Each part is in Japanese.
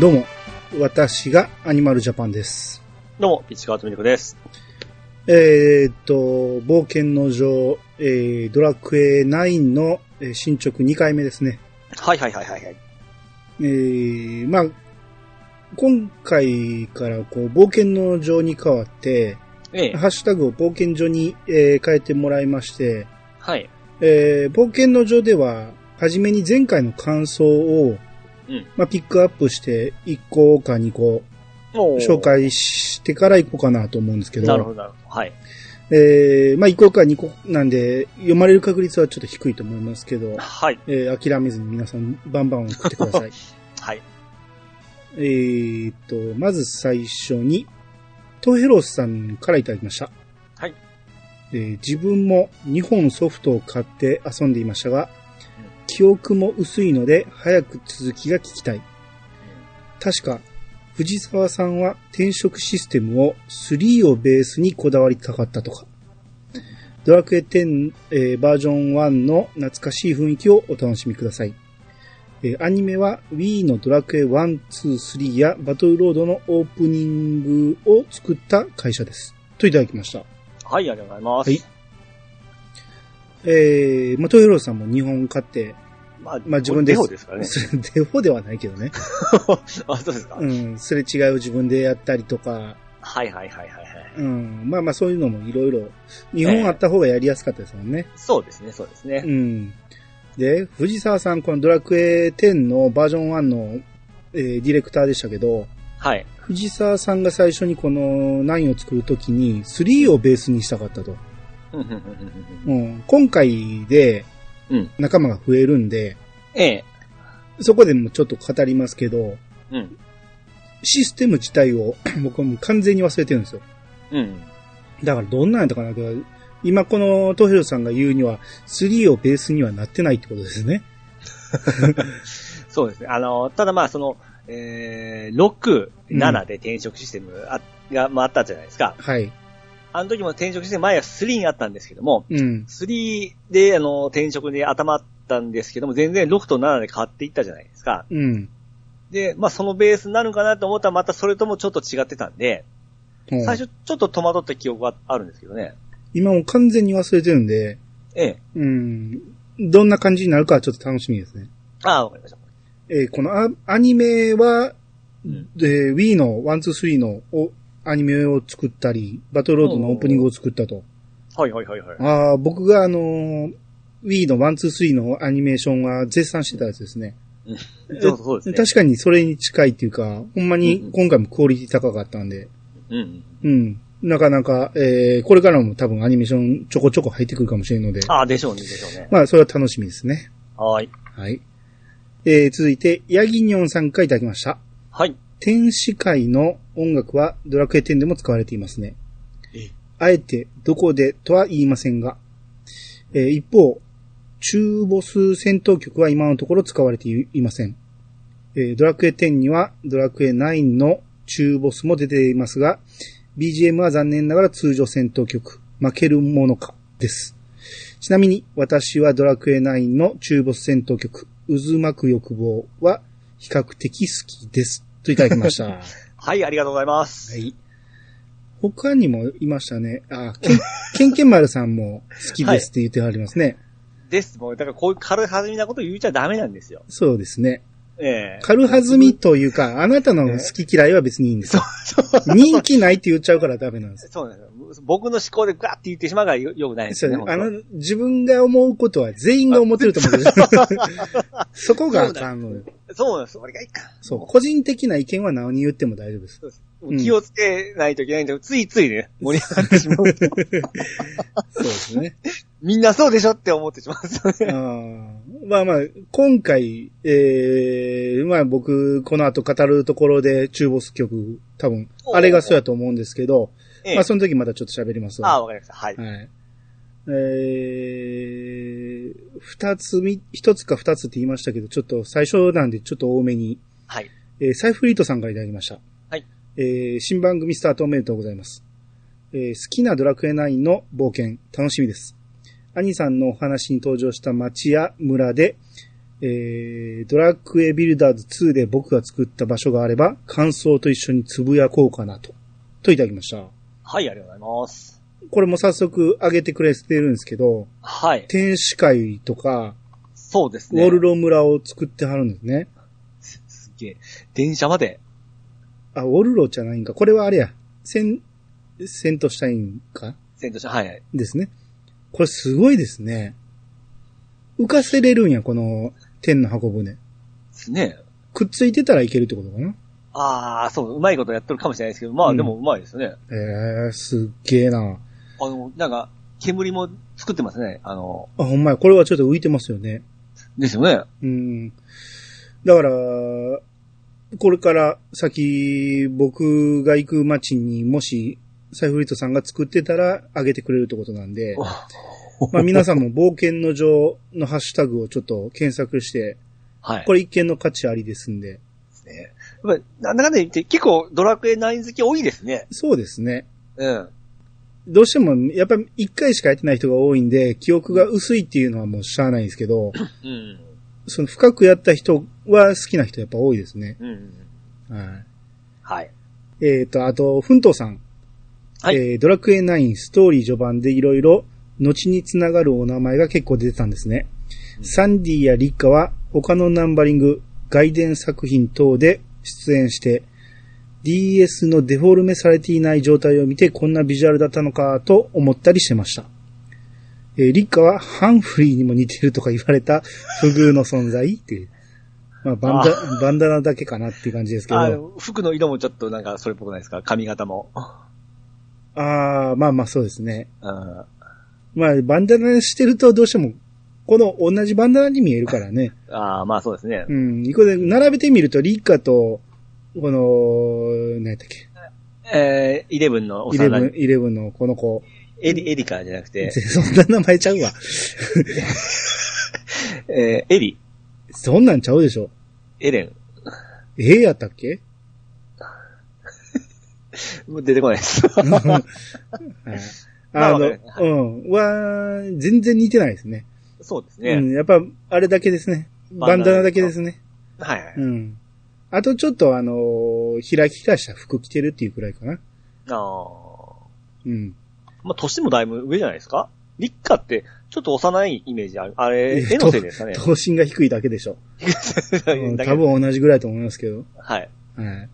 どうも、私がアニマルジャパンです。どうも、市川とみるこです。えーっと、冒険の城、えー、ドラクエ9のえー進捗2回目ですね。はいはいはいはいはい。えー、まあ、今回からこう、冒険の城に変わって、ええ、ハッシュタグを冒険所に、えー変えてもらいまして、はい。えー冒険の城では、はじめに前回の感想を、うんまあ、ピックアップして、1個か2個紹。介してから行こうかなと思うんですけど、なるほどなるほど。はい。えー、まあ、1個か2個なんで、読まれる確率はちょっと低いと思いますけど、はい。えー諦めずに皆さんバンバン送ってくださ い。はい。えーっと、まず最初に、トヘロスさんからいただきました。はい。えー自分も2本ソフトを買って遊んでいましたが、記憶も薄いので早く続きが聞きたい。確か、藤沢さんは転職システムを3をベースにこだわりたかったとか。ドラクエ10、えーバージョン1の懐かしい雰囲気をお楽しみください。えーアニメは Wii のドラクエ1、2、3やバトルロードのオープニングを作った会社です。といただきました。はい、ありがとうございます。はいえー、まあ、トヨロさんも日本買って、まあ、まあ自分でデフォですからね。デフォではないけどね。あ、そうですか。うん、すれ違いを自分でやったりとか、はいはいはいはいはい。うん、まあまあそういうのもいろいろ、日本あった方がやりやすかったですもんね。そうですね、そうですねう。ん。で、藤沢さん、このドラクエ10のバージョン1の、えーディレクターでしたけど、はい。藤沢さんが最初にこの9を作るときに3をベースにしたかったと。うんうんうんうんうんうん、今回でうん仲間が増えるんで、ええ。そこでもちょっと語りますけど、うん。システム自体を 僕はもう完全に忘れてるんですよ。うん。だからどんなんやったかな今このトヘロさんが言うには3をベースにはなってないってことですね。そうですね。あの、ただまあ、その、えー、6、うん7で転職システムあが、まあ、あったじゃないですか。はい。あの時も転職システム前は3にあったんですけども、うん。3で、あの、転職で頭あったんですけども、全然6と7で変わっていったじゃないですか。うん。で、まあ、そのベースになるかなと思ったら、またそれともちょっと違ってたんで、うん最初ちょっと戸惑った記憶があるんですけどね。今もう完全に忘れてるんで、ええ。うん。どんな感じになるかはちょっと楽しみですね。ああ、わかりました。えーこのアアニメは、うんで、Wii の1、2、3のおアニメを作ったり、バトルロードのオープニングを作ったと。はいはいはいはい。ああ、僕があのー Wii の1、2、3のアニメーションは絶賛してたやつですね。そうそうですね。確かにそれに近いっていうか、ほんまに今回もクオリティ高かったんで、うんうん。うん。なかなか、えー、これからも多分アニメーションちょこちょこ入ってくるかもしれんので、ああ、でしょうね、でしょうね。まあ、それは楽しみですね。はい。はい。えー、続いて、ヤギニョンさんからいただきました。はい。天使界の音楽はドラクエ10でも使われていますねえ。あえてどこでとは言いませんが、えー一方、中ボス戦闘曲は今のところ使われていません。えードラクエ10にはドラクエ9の中ボスも出ていますが、BGM は残念ながら通常戦闘曲、負けるものか、です。ちなみに、私はドラクエ9の中ボス戦闘曲、渦巻く欲望は比較的好きです。といただきました。は はい、ありがとうございます。い。他にもいましたね。あ、けん、けんけん丸さんも好きですって言ってありますね。です。もう、だからこういう軽はずみなこと言っちゃダメなんですよ。そうですね。ええ軽はずみというか、あなたの好き嫌いは別にいいんですよ。人気ないって言っちゃうからダメなんですよ。そうなんですよ。僕の思考でガーって言ってしまうからよよくないんですよね。そうね。あ本の、自分が思うことは全員が思ってると思うんですよ。そこがあかんのよ。当そうなんです。それがいいか。そう。個人的な意見は何言っても大丈夫です。そうです気をつけないといけないんで、ついついね、盛り上がってしまう。そうですね。みんなそうでしょって思ってしまうんですよね。まあまあ、今回、えー、まあ僕、この後語るところで中ボス曲、多分、あれがそうやと思うんですけど、ええまあその時またちょっと喋りますわ。ああ、わかりました。はい。はい。えー、二つみ、一つか二つって言いましたけど、ちょっと最初なんでちょっと多めに、はい。えーサイフリートさんからいただきました。はい。えー新番組スタートおめでとうございます。えー好きなドラクエ9の冒険、楽しみです。兄さんのお話に登場した町や村で、えー、ドラッグエビルダーズ2で僕が作った場所があれば、感想と一緒につぶやこうかなと。といただきました。はい、ありがとうございます。これも早速上げてくれてるんですけど、はい。天使会とか、そうですね。ウォルロ村を作ってはるんですね。すすっげえ。電車まで。あ、ウォルロじゃないんか。これはあれや。セン、セントシュタインか先頭車、はいはい。ですね。これすごいですね。浮かせれるんや、この天の箱舟。ですね。くっついてたらいけるってことかな？ああ、そう、うまいことやってるかもしれないですけど、まあ、うんでもうまいですよね。えー、すっげえな。あの、なんか、煙も作ってますね。あの、あ、ほんまや。これはちょっと浮いてますよね。ですよね。うん。だから、これから先、僕が行く街にもし、サイフリットさんが作ってたら、あげてくれるってことなんで、まあ皆さんも冒険の城のハッシュタグをちょっと検索して、はい。これ一見の価値ありですんで。ですね。やっぱり、なんだかんだ言って、結構ドラクエ9好き多いですね。そうですね。うん。どうしても、やっぱ一回しかやってない人が多いんで、記憶が薄いっていうのはもうしゃあないんですけど、うん。その深くやった人は好きな人やっぱ多いですね。うん。はい。はい。えっ、と、あと、奮闘さん。はいえードラクエ9ストーリー序盤でいろいろ、後につながるお名前が結構出てたんですね。うんサンディやリッカは他のナンバリング、外伝作品等で出演して、DS のデフォルメされていない状態を見てこんなビジュアルだったのかと思ったりしてました。えーリッカはハンフリーにも似てるとか言われた 不遇の存在っていう。まあ、バンダ、バンダナだけかなっていう感じですけど。服の色もちょっとなんかそれっぽくないですか？髪型も。ああ、まあまあそうですね。うん。まあ、バンダナしてるとどうしても、この同じバンダナに見えるからね。ああ、まあそうですねう。ん。これ並べてみると、リッカと、この、何やったっけ、えー、イレブンのイレブン、イレブンのこの子。エリ、エリカじゃなくて、そんな名前ちゃうわ。えー、エリ、そんなんちゃうでしょ。エレン。ええやったっけ？もう出てこないです。はいあの、まあねうん。は、全然似てないですね。そうですね。うん。やっぱ、あれだけですね。バンダナだけですね。はいはい。うん。あとちょっとあのー、ひらひらした服着てるっていうくらいかな。ああ。うん。まあ、年もだいぶ上じゃないですか？リッカって、ちょっと幼いイメージある。あれ、絵のせいですかね？頭身が低いだけでしょ。多分同じぐらいと思いますけど。はい。はい。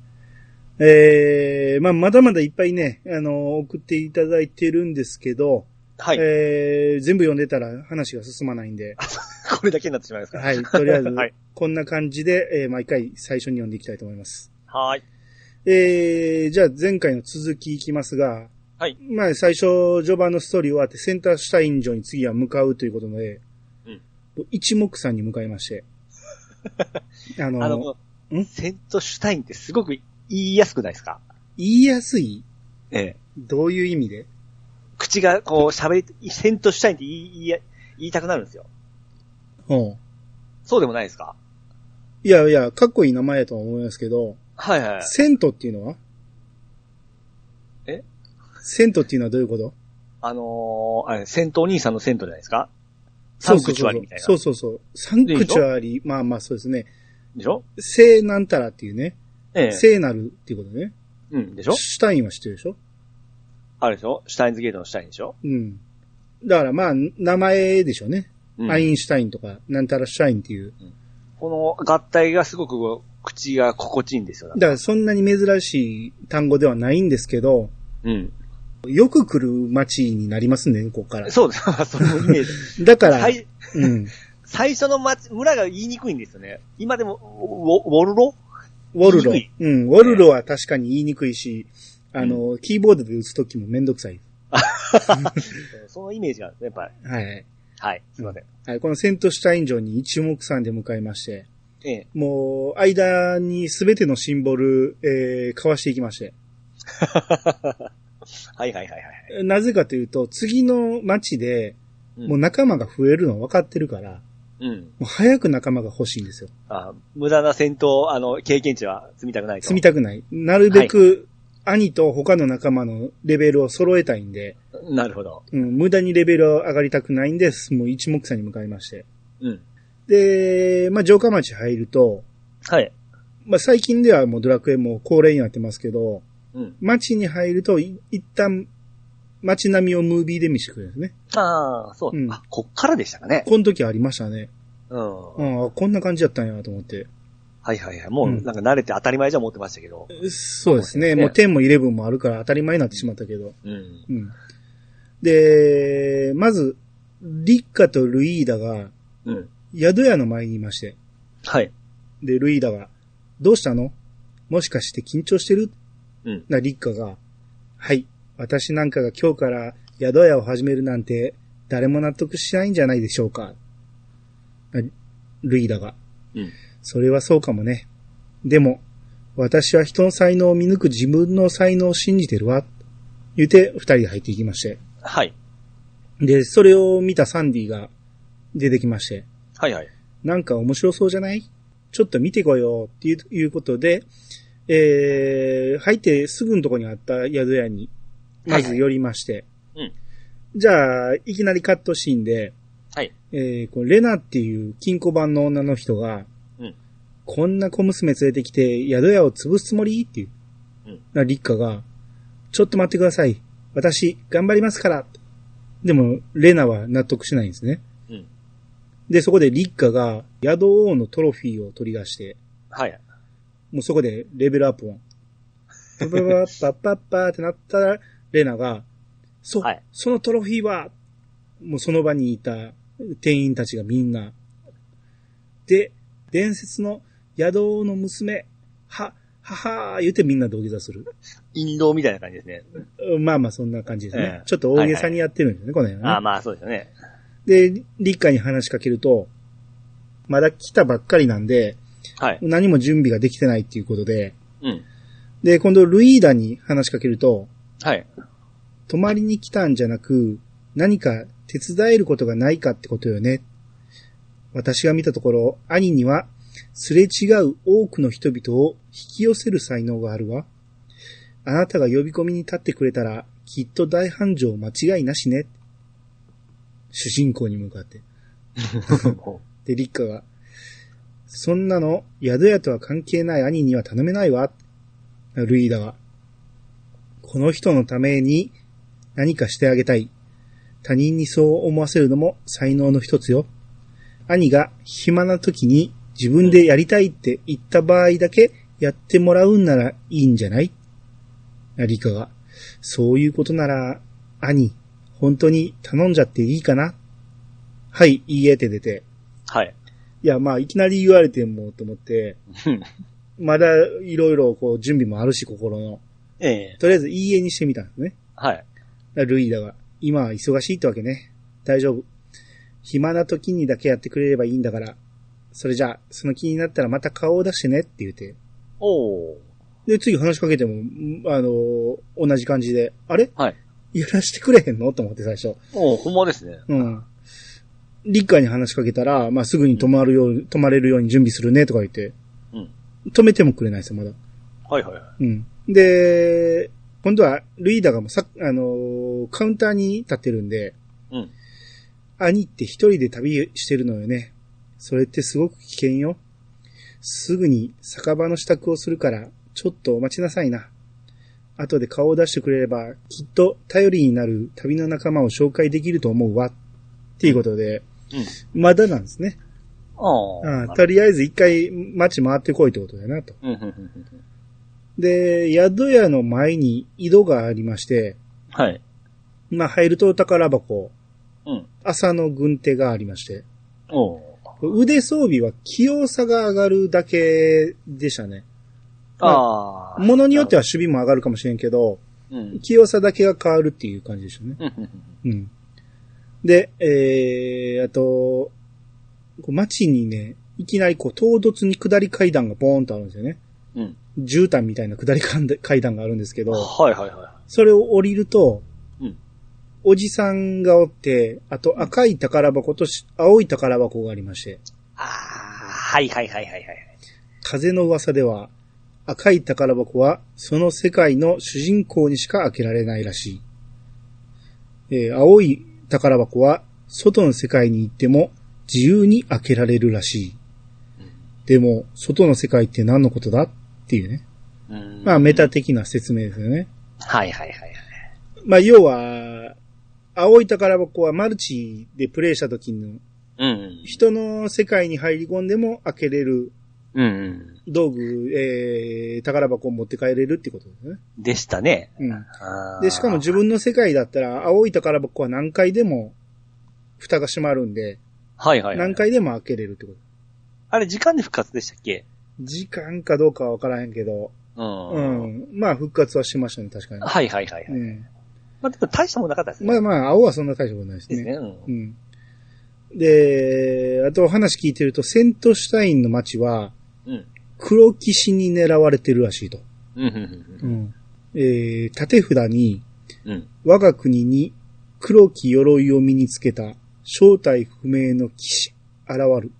えー、まあ、まだまだいっぱいね、あの、送っていただいてるんですけど、はい。えー、全部読んでたら話が進まないんで、これだけになってしまいますかはい、とりあえずはい、こんな感じで、えー毎回最初に読んでいきたいと思います。はい。えー、じゃあ前回の続きいきますが、はい。まあ、最初、序盤のストーリー終わって、センターシュタイン城に次は向かうということで、うん一目散に向かいまして。あの、あのん、セントシュタインってすごく言いやすくないですか？言いやすい？ええ。どういう意味で？口がこう喋り、セントシュタインって言い、言いや、言いたくなるんですよ。うん。そうでもないですか？いやいや、かっこいい名前やとは思いますけど、はいはい。セントっていうのは？え？セントっていうのはどういうこと？あのー、あれ、セントお兄さんのセントじゃないですか？サンクそうそうそうチュアリみたいな。そうそうそう。サンクチュアリ、まあまあそうですね。でしょ？聖なんたらっていうね。ええ。聖なるっていうことね。うん、でしょ？シュタインは知ってるでしょ？あれでしょ？シュタインズゲートのシュタインでしょ？うん。だからまあ、名前でしょうね。うんアインシュタインとか、なんたらシュタインっていう。この合体がすごく口が心地いいんですよ。だからそんなに珍しい単語ではないんですけど、うん。よく来る街になりますね、ここから。そうです。そのイメージ。だから、最うん。最初の町、村が言いにくいんですよね。今でも、ウォウォルロ？ウォルロ。うん、ウォルロは確かに言いにくいし、あの、キーボードで打つときもめんどくさい。そのイメージが、やっぱり。はい。はい。すいません。はい、このセントシュタイン城に一目散で向かいまして、ええ。もう、間にすべてのシンボル、えー、かわしていきまして。はいはいはいはい。なぜかというと、次の街で、うんもう仲間が増えるの分かってるから、うん。もう早く仲間が欲しいんですよ。あ無駄な戦闘、あの、経験値は積みたくないと。積みたくない。なるべく、兄と他の仲間のレベルを揃えたいんで、なるほど。うん、無駄にレベルを上がりたくないんです。もう一目散に向かいまして。うん。で、まあ、城下町入ると、はい。まあ、最近ではもうドラクエも恒例になってますけど、うん。街に入ると、い一旦、街並みをムービーで見せてくれるんですね。ああ、そう、うんあ、こっからでしたかね。この時ありましたね。うん。うん、あこんな感じだったんやと思って。はいはいはい。もう、うんなんか慣れて当たり前じゃ思ってましたけど。そうですね。もう10も11もあるから当たり前になってしまったけど。うん。うん。で、まず、リッカとルイーダがうん。宿屋の前にいまして。はい。で、ルイーダが、どうしたの？もしかして緊張してる？うん。な、リッカが、はい。私なんかが今日から宿屋を始めるなんて、誰も納得しないんじゃないでしょうか。あルイーダが、うん。それはそうかもね。でも、私は人の才能を見抜く自分の才能を信じてるわ。言うて、二人で入っていきまして。はい。で、それを見たサンディが出てきまして、はいはい。なんか面白そうじゃない？ちょっと見てこようっていういうことで、えー、入ってすぐのとこにあった宿屋に、まず寄りまして、うん。じゃあ、いきなりカットシーンで、はい。えー、こうレナっていう金庫版の女の人が、うん。こんな小娘連れてきて宿屋を潰すつもり？っていう。うん。な、リッカが、ちょっと待ってください。私、頑張りますから。でも、レナは納得しないんですね。うん。で、そこでリッカが宿王のトロフィーを取り出して、はい。もうそこでレベルアップを。パパパッパッパッパーってなったら、レナが、そ、はいそのトロフィーは、もうその場にいた店員たちがみんな、で、伝説の宿王の娘、は、ははー言ってみんな土下座する。引導みたいな感じですね。まあまあそんな感じですね。ええちょっと大げさにやってるんですよね、この辺はね。ああ、まあそうですよね。で、リッカに話しかけると、まだ来たばっかりなんで、はい。何も準備ができてないっていうことで、うん。で、今度ルイーダに話しかけると、はい。泊まりに来たんじゃなく、何か手伝えることがないかってことよね。私が見たところ、兄には、すれ違う多くの人々を引き寄せる才能があるわ。あなたが呼び込みに立ってくれたら、きっと大繁盛間違いなしね。主人公に向かって。で、リッカが、そんなの宿屋とは関係ない兄には頼めないわ。ルイーダは、この人のために何かしてあげたい。他人にそう思わせるのも才能の一つよ。兄が暇な時に自分でやりたいって言った場合だけやってもらうんならいいんじゃない？リカが、そういうことなら、兄、本当に頼んじゃっていいかな？はい、いいえって出て。はい。いや、まあ、いきなり言われてもと思って、うんまだいろいろこう準備もあるし、心の。ええとりあえずいいえにしてみたんですね。はい。ルイーダが。今は忙しいってわけね。大丈夫。暇な時にだけやってくれればいいんだから。それじゃあ、その気になったらまた顔を出してねって言って。おー。で、次話しかけても、んあの同じ感じで、あれ？はい。やらしてくれへんの？と思って最初。おー、ほんまですね。うん。リッカーに話しかけたら、まあ、すぐに止まるよう、止まれるように準備するねとか言って、うん。止めてもくれないですよ、まだ。はいはいはい。うん。で、今度は、ルイーダがもうさ、あのーカウンターに立ってるんで、うん。兄って一人で旅してるのよね。それってすごく危険よ。すぐに酒場の支度をするから、ちょっとお待ちなさいな。後で顔を出してくれれば、きっと頼りになる旅の仲間を紹介できると思うわ。っていうことで、うん。まだなんですね。ああ。とりあえず一回街回ってこいってことだなと。で、宿屋の前に井戸がありまして、はい。まあ入ると宝箱、うん。朝の軍手がありまして、おー。腕装備は器用さが上がるだけでしたね。ああ。ものによっては守備も上がるかもしれんけど、うん。器用さだけが変わるっていう感じでしたね。うん。で、えー、あと、街にね、いきなりこう、唐突に下り階段がボーンとあるんですよね。うん。絨毯みたいな下り階段があるんですけど、はいはいはそれを降りると、うんおじさんがおって、あと赤い宝箱とし青い宝箱がありまして、い。ああ、はいはいはいはいはい。風の噂では、赤い宝箱はその世界の主人公にしか開けられないらしい。えー青い宝箱は外の世界に行っても自由に開けられるらしい。でも、外の世界って何のことだ？っていうね。うんまあ、メタ的な説明ですよね。はいはいはいはい。まあ、要は、青い宝箱はマルチでプレイした時のうん。人の世界に入り込んでも開けれる。道具、えー、宝箱を持って帰れるってことですね。でしたね。うん。で、しかも自分の世界だったら、青い宝箱は何回でも蓋が閉まるんで、はいはいはい。何回でも開けれるってこと。あれ、時間で復活でしたっけ？時間かどうかはわからへんけど、うん。うん。まあ、復活はしましたね、確かに。はいはいはいはい。うん。まあでも大したもんなかったですね。まあまあ、青はそんな大したことないですですね。ね。うんうん。で、あと話聞いてると、セントシュタインの街は、うん。黒騎士に狙われてるらしいと。うん。えー、縦札に、うん。我が国に黒き鎧を身につけた正体不明の騎士、現る。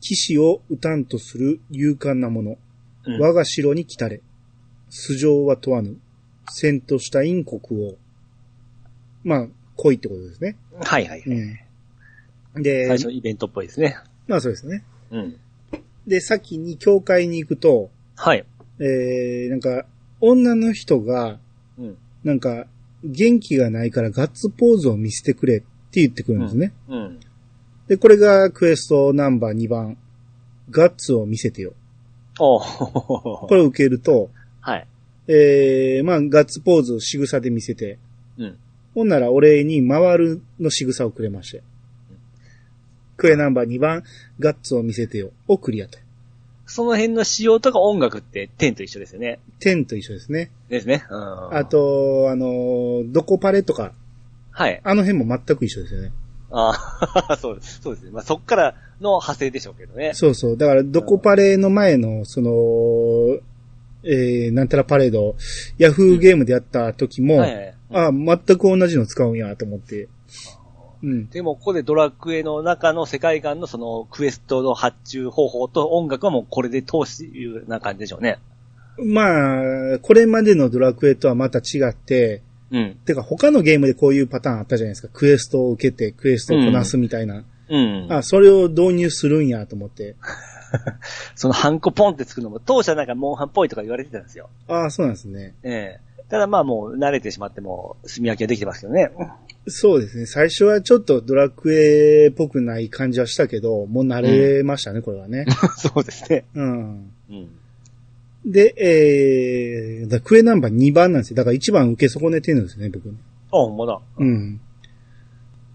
騎士を撃たんとする勇敢な者。うん。我が城に来たれ。素性は問わぬ。セントシュタイン国王。まあ、恋ってことですね。はいはい。うん。で、最初のイベントっぽいですね。まあそうですね。うん。で、先に教会に行くと、はい。えー、なんか、女の人が、うん。なんか、元気がないからガッツポーズを見せてくれって言ってくるんですね。うん。で、これがクエストナンバー2番。ガッツを見せてよ。お これを受けると、はい。えー、まあ、ガッツポーズを仕草で見せて、うん。ほんならお礼に回るの仕草をくれまして。クエナンバー2番、ガッツを見せてよ。をクリアと。その辺の仕様とか音楽って10と一緒ですよね。10と一緒ですね。ですね。うん。あ、と、あのー、ドコパレとか、はい。あの辺も全く一緒ですよね。ああ、そうです。そうですね。まあ、そっからの派生でしょうけどね。そうそう。だから、ドコパレの前の、その、えー、なんたらパレード、ヤフーゲームでやった時も、はいはい。あ全く同じの使うんやと思って。うん。でも、ここでドラクエの中の世界観のそのクエストの発注方法と音楽はもうこれで通しいうような感じでしょうね。まあ、これまでのドラクエとはまた違って、うん。てか他のゲームでこういうパターンあったじゃないですか。クエストを受けて、クエストをこなすみたいな。うん。あ、それを導入するんやと思って。そのハンコポンってつくのも、当初なんかモンハンっぽいとか言われてたんですよ。あそうなんですね。ええただまあもう慣れてしまっても、炭焼きはできてますけどね。そうですね。最初はちょっとドラクエっぽくない感じはしたけど、もう慣れましたね、これはね。そうですね。うん。うん。で、えー、だクエナンバー2番なんですよ。だから1番受け損ねてるんですね、僕。あ、ほんまだ。うん。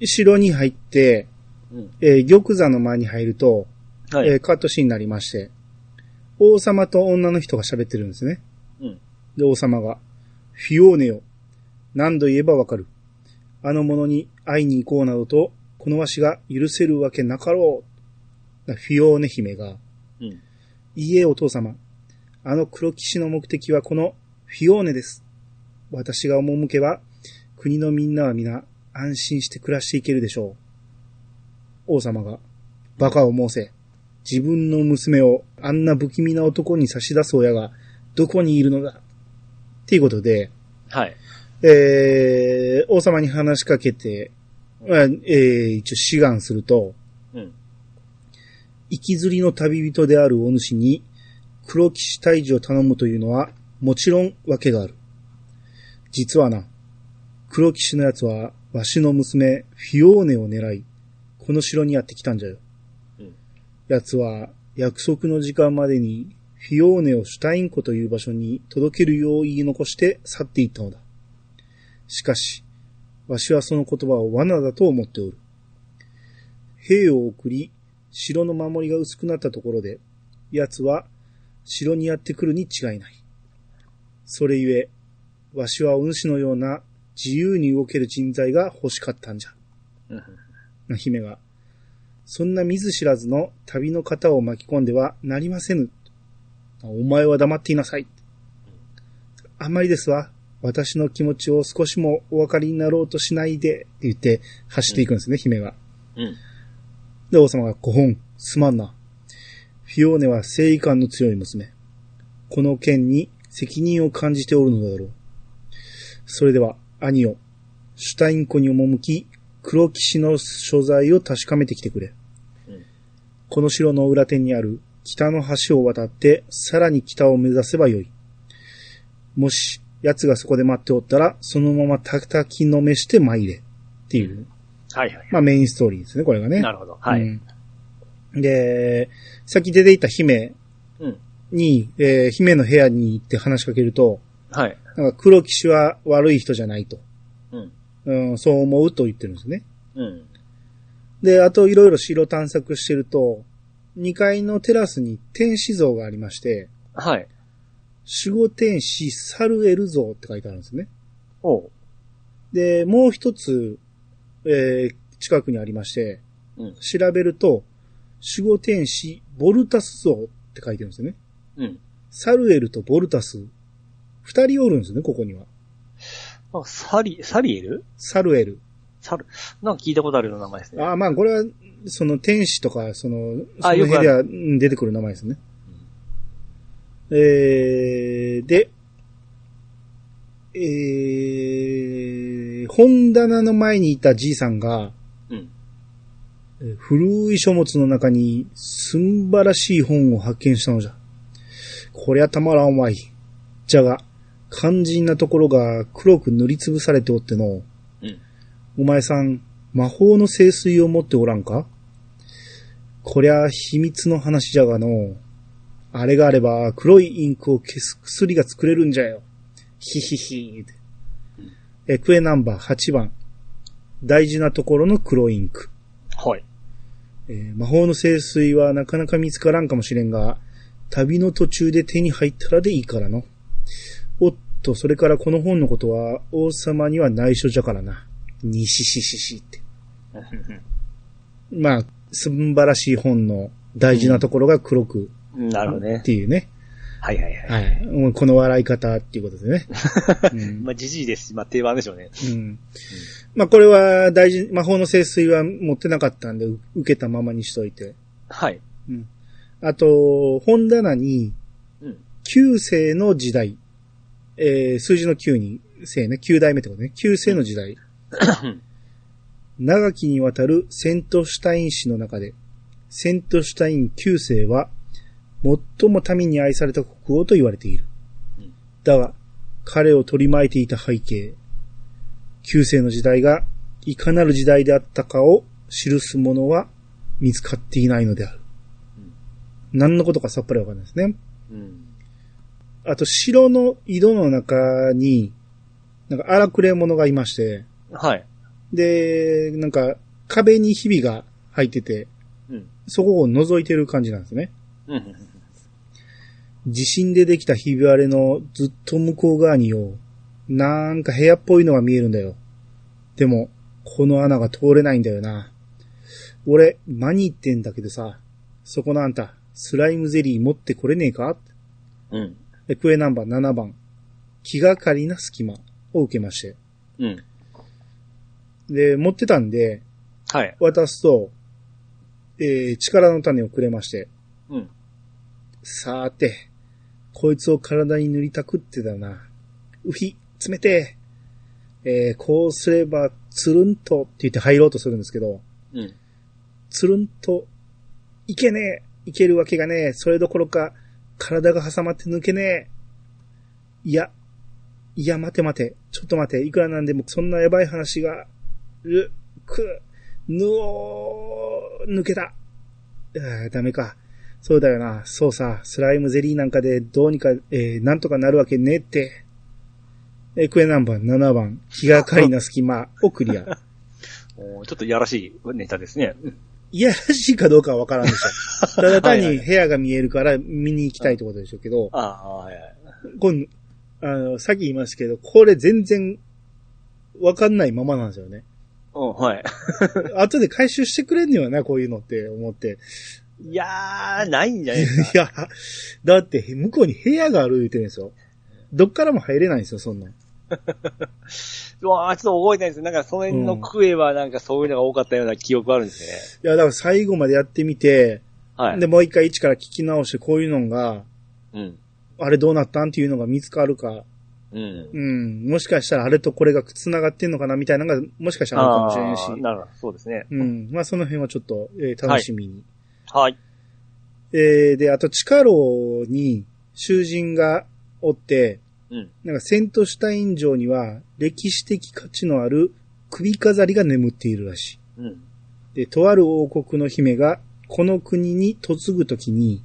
城に入って、うん。えー玉座の前に入ると、はい。えーカットシーンになりまして、王様と女の人が喋ってるんですね。うん。で、王様が、フィオーネよ。何度言えばわかる。あの者に会いに行こうなどと、このわしが許せるわけなかろう。だフィオーネ姫が、うん。いいえ、お父様。あの黒騎士の目的はこのフィオーネです。私が赴けば、国のみんなは皆安心して暮らしていけるでしょう。王様が、バカを申せ。自分の娘をあんな不気味な男に差し出す親がどこにいるのだ？っていうことで、はい。えー、王様に話しかけて、まあえー、一応志願すると、うん。生きずりの旅人であるお主に黒騎士退治を頼むというのはもちろん訳がある。実はな、黒騎士のやつはわしの娘フィオーネを狙い、この城にやってきたんじゃよ。うん奴は約束の時間までにフィオーネをシュタイン湖という場所に届けるよう言い残して去っていったのだ。しかし、わしはその言葉を罠だと思っておる。兵を送り、城の守りが薄くなったところで、奴は城にやってくるに違いない。それゆえ、わしはお主のような自由に動ける人材が欲しかったんじゃ。姫が、そんな見ず知らずの旅の方を巻き込んではなりませぬ。お前は黙っていなさい。あんまりですわ。私の気持ちを少しもお分かりになろうとしないで、って言って走っていくんですね、姫が。うん。で、王様が、ご本、すまんな。フィオーネは正義感の強い娘。この件に責任を感じておるのだろう。それでは、兄よ、シュタイン湖に赴き、黒騎士の所在を確かめてきてくれ。この城の裏手にある北の橋を渡って、さらに北を目指せばよい。もし、奴がそこで待っておったら、そのまま叩きのめして参れ。っていう、はいはい。まあメインストーリーですね、これがね。なるほど。はい。うんで、さっき出ていた姫うん。に、えー姫の部屋に行って話しかけると、はい。なんか黒騎士は悪い人じゃないと。うん。うん、そう思うと言ってるんですね。うん。で、あといろいろ城探索してると、2階のテラスに天使像がありまして、はい。守護天使サルエル像って書いてあるんですね。おう。で、もう一つ、えー近くにありまして、うん。調べると、守護天使ボルタス像って書いてるんですよね。うん。サルエルとボルタス。二人おるんですね、ここには。あサリ、サリエル？サルエル。サル、なんか聞いたことあるような名前ですね。あまあ、これは、その天使とか、その、その辺ではうん出てくる名前ですね。えー、で、えー、本棚の前にいたじいさんが、うん。えー古い書物の中に素晴らしい本を発見したのじゃ。こりゃたまらんわい。じゃが、肝心なところが黒く塗りつぶされておっての、うん。お前さん、魔法の聖水を持っておらんか？こりゃ秘密の話じゃがの、あれがあれば黒いインクを消す薬が作れるんじゃよ。ひひひ。え、クエナンバー8番。大事なところの黒インク。はい。えー魔法の聖水はなかなか見つからんかもしれんが、旅の途中で手に入ったらでいいからの。おっと、それからこの本のことは王様には内緒じゃからな。にししししって。まあ、素晴らしい本の大事なところが黒くなるほどねっ。ていうね。はいはいはい。はい。もうこの笑い方っていうことでね。うんまあ、じじいですし、まあ、定番でしょうね。うん。まあこれは大事、魔法の聖水は持ってなかったんで、う受けたままにしといて。はい。うん。あと、本棚に、うん。9世の時代。えー、数字の9に、世ね、9代目ってことね。9世の時代。長きにわたるセントシュタイン氏の中で、セントシュタイン9世は、最も民に愛された国王と言われているうん。だが、彼を取り巻いていた背景、9世の時代がいかなる時代であったかを記すものは見つかっていないのである。何のことかさっぱりわかんないですね。うん。あと、城の井戸の中に、なんか荒くれ者がいまして、はい。で、なんか壁にひびが入ってて、うん。そこを覗いてる感じなんですね。地震でできたひび割れのずっと向こう側によ、なんか部屋っぽいのが見えるんだよ。でも、この穴が通れないんだよな。俺、間に行ってんだけどさ、そこのあんた、スライムゼリー持ってこれねえか？うん。でクエナンバー7番、気がかりな隙間を受けまして。うん。で、持ってたんで、はい。渡すと、えー、力の種をくれまして、うん。さーて、こいつを体に塗りたくってだな。うひ、冷てえー、こうすれば、つるんとって言って入ろうとするんですけど、うん。つるんと、いけねえいけるわけがねえそれどころか、体が挟まって抜けねえいや、いや、待て待て。ちょっと待て。いくらなんでも、そんなやばい話が、う、く、ぬおー、抜けた。あーダメか。そうだよな。そうさ、スライムゼリーなんかでどうにか、えー、なんとかなるわけねえって。えークエナンバー7番、気がかりな隙間をクリア。おーちょっといやらしいネタですね。いやらしいかどうかはわからんでしょ。ただ単に部屋が見えるから見に行きたいってことでしょうけど、ああ、はいはい。こんあの、さっき言いましたけど、これ全然わかんないままなんですよね。うん、はい。後で回収してくれんねよな、こういうのって思って。いやー、ないんじゃないですか。いや、だって向こうに部屋がある言うてるんですよ。どっからも入れないんですよ、そんなん。うわーちょっと覚えてないですなんか、その辺のクエはなんかそういうのが多かったような記憶があるんですね。いや、だから最後までやってみて、はい。で、もう一回一から聞き直して、こういうのが、うん。あれどうなったんっていうのが見つかるか、うん。うん、もしかしたらあれとこれが繋がってんのかなみたいなのが、もしかしたらあるかもしれんしあー、なるほど、そうですね。うん、まあその辺はちょっと、えー楽しみに。はい。えー、で、あと、地下牢に囚人がおって、うん。なんかセントシュタイン城には歴史的価値のある首飾りが眠っているらしい。うん。で、とある王国の姫がこの国に嫁ぐときに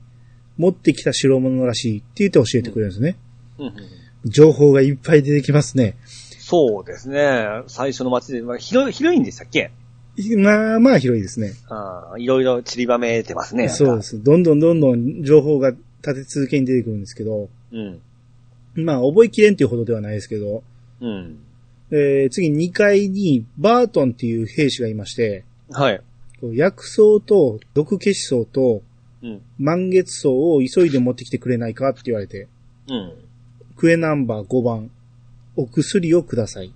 持ってきた代物らしいって言って教えてくれるんですね。うんうん。情報がいっぱい出てきますね。そうですね。最初の街で、まあ、広い、広いんでしたっけ？まあまあ広いですね。ああ、いろいろ散りばめてますね。そうで。す。どんどんどんどん情報が立て続けに出てくるんですけど、うん。まあ覚えきれんっていうほどではないですけど、うん。えー次2階にバートンっていう兵士がいまして、はい。薬草と毒消し草とうん。満月草を急いで持ってきてくれないかって言われて、うん。クエナンバー5番、お薬をください。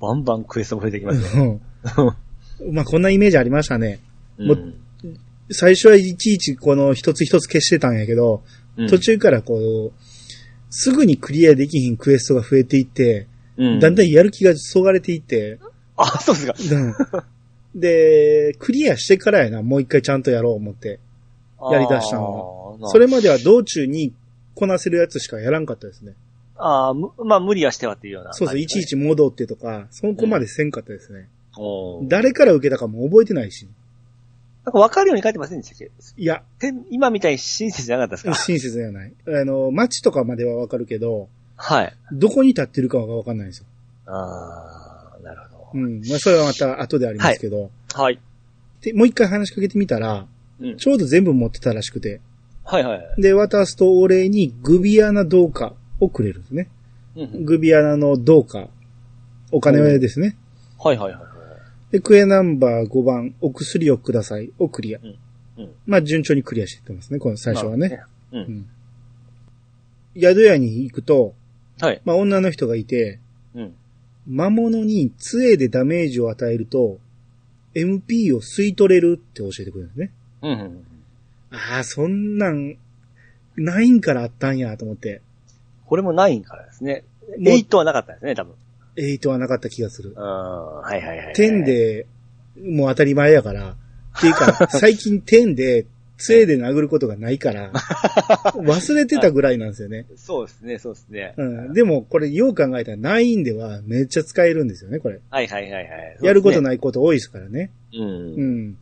バンバンクエストも増えてきますね。うんまあこんなイメージありましたね。もうん。最初はいちいちこの一つ一つ消してたんやけど、うん途、中からこう、すぐにクリアできひんクエストが増えていって、うん。だんだんやる気がそがれていって、あ、そうですか。うんで、クリアしてからやな、もう一回ちゃんとやろう思って。やり出したのそれまでは道中にこなせるやつしかやらんかったですね。ああ、むまあ無理はしてはっていうような、そうそう、いちい。ち戻ってとか、そこまでせんかったですね。おー誰から受けたかも覚えてないし。なんか分かるように書いてませんでしたっけ？いや、て今みたいに親切じゃなかったですか？親切じゃない。あの、街とかまではわかるけど、はい。どこに立ってるかがわかんないんですよ。ああ、なるほうん。まあ、それはまた後でありますけど。ど。はい。で、もう一回話しかけてみたら、うん。ちょうど全部持ってたらしくて。はいはい。で、渡すとお礼にグビアナ銅貨をくれるんですね。うん。グビアナの銅貨。お金ですね。はいはいはいはい。で、クエナンバー5番、お薬をくださいをクリア。うん。まあ、順調にクリアしていってますね、この最初はね。なるほどね。うん。宿屋に行くと、うん。はい。まあ、女の人がいて、うん。魔物に杖でダメージを与えると、MP を吸い取れるって教えてくれるんですね。うんうん。ああ、そんなん、ないんからあったんやと思って。これも9からですね。もう8はなかったですね、多分。8はなかった気がするうん。。はいはいはい。10。で、もう当たり前やから。っていうか、最近10で、杖で殴ることがないから、忘れてたぐらいなんですよね。そうですね、そうですね。うん。でも、これ、よう考えたら、9ではめっちゃ使えるんですよね、これ。はいはいはいはい。やることい。ないこと多いですからね。う。うんん。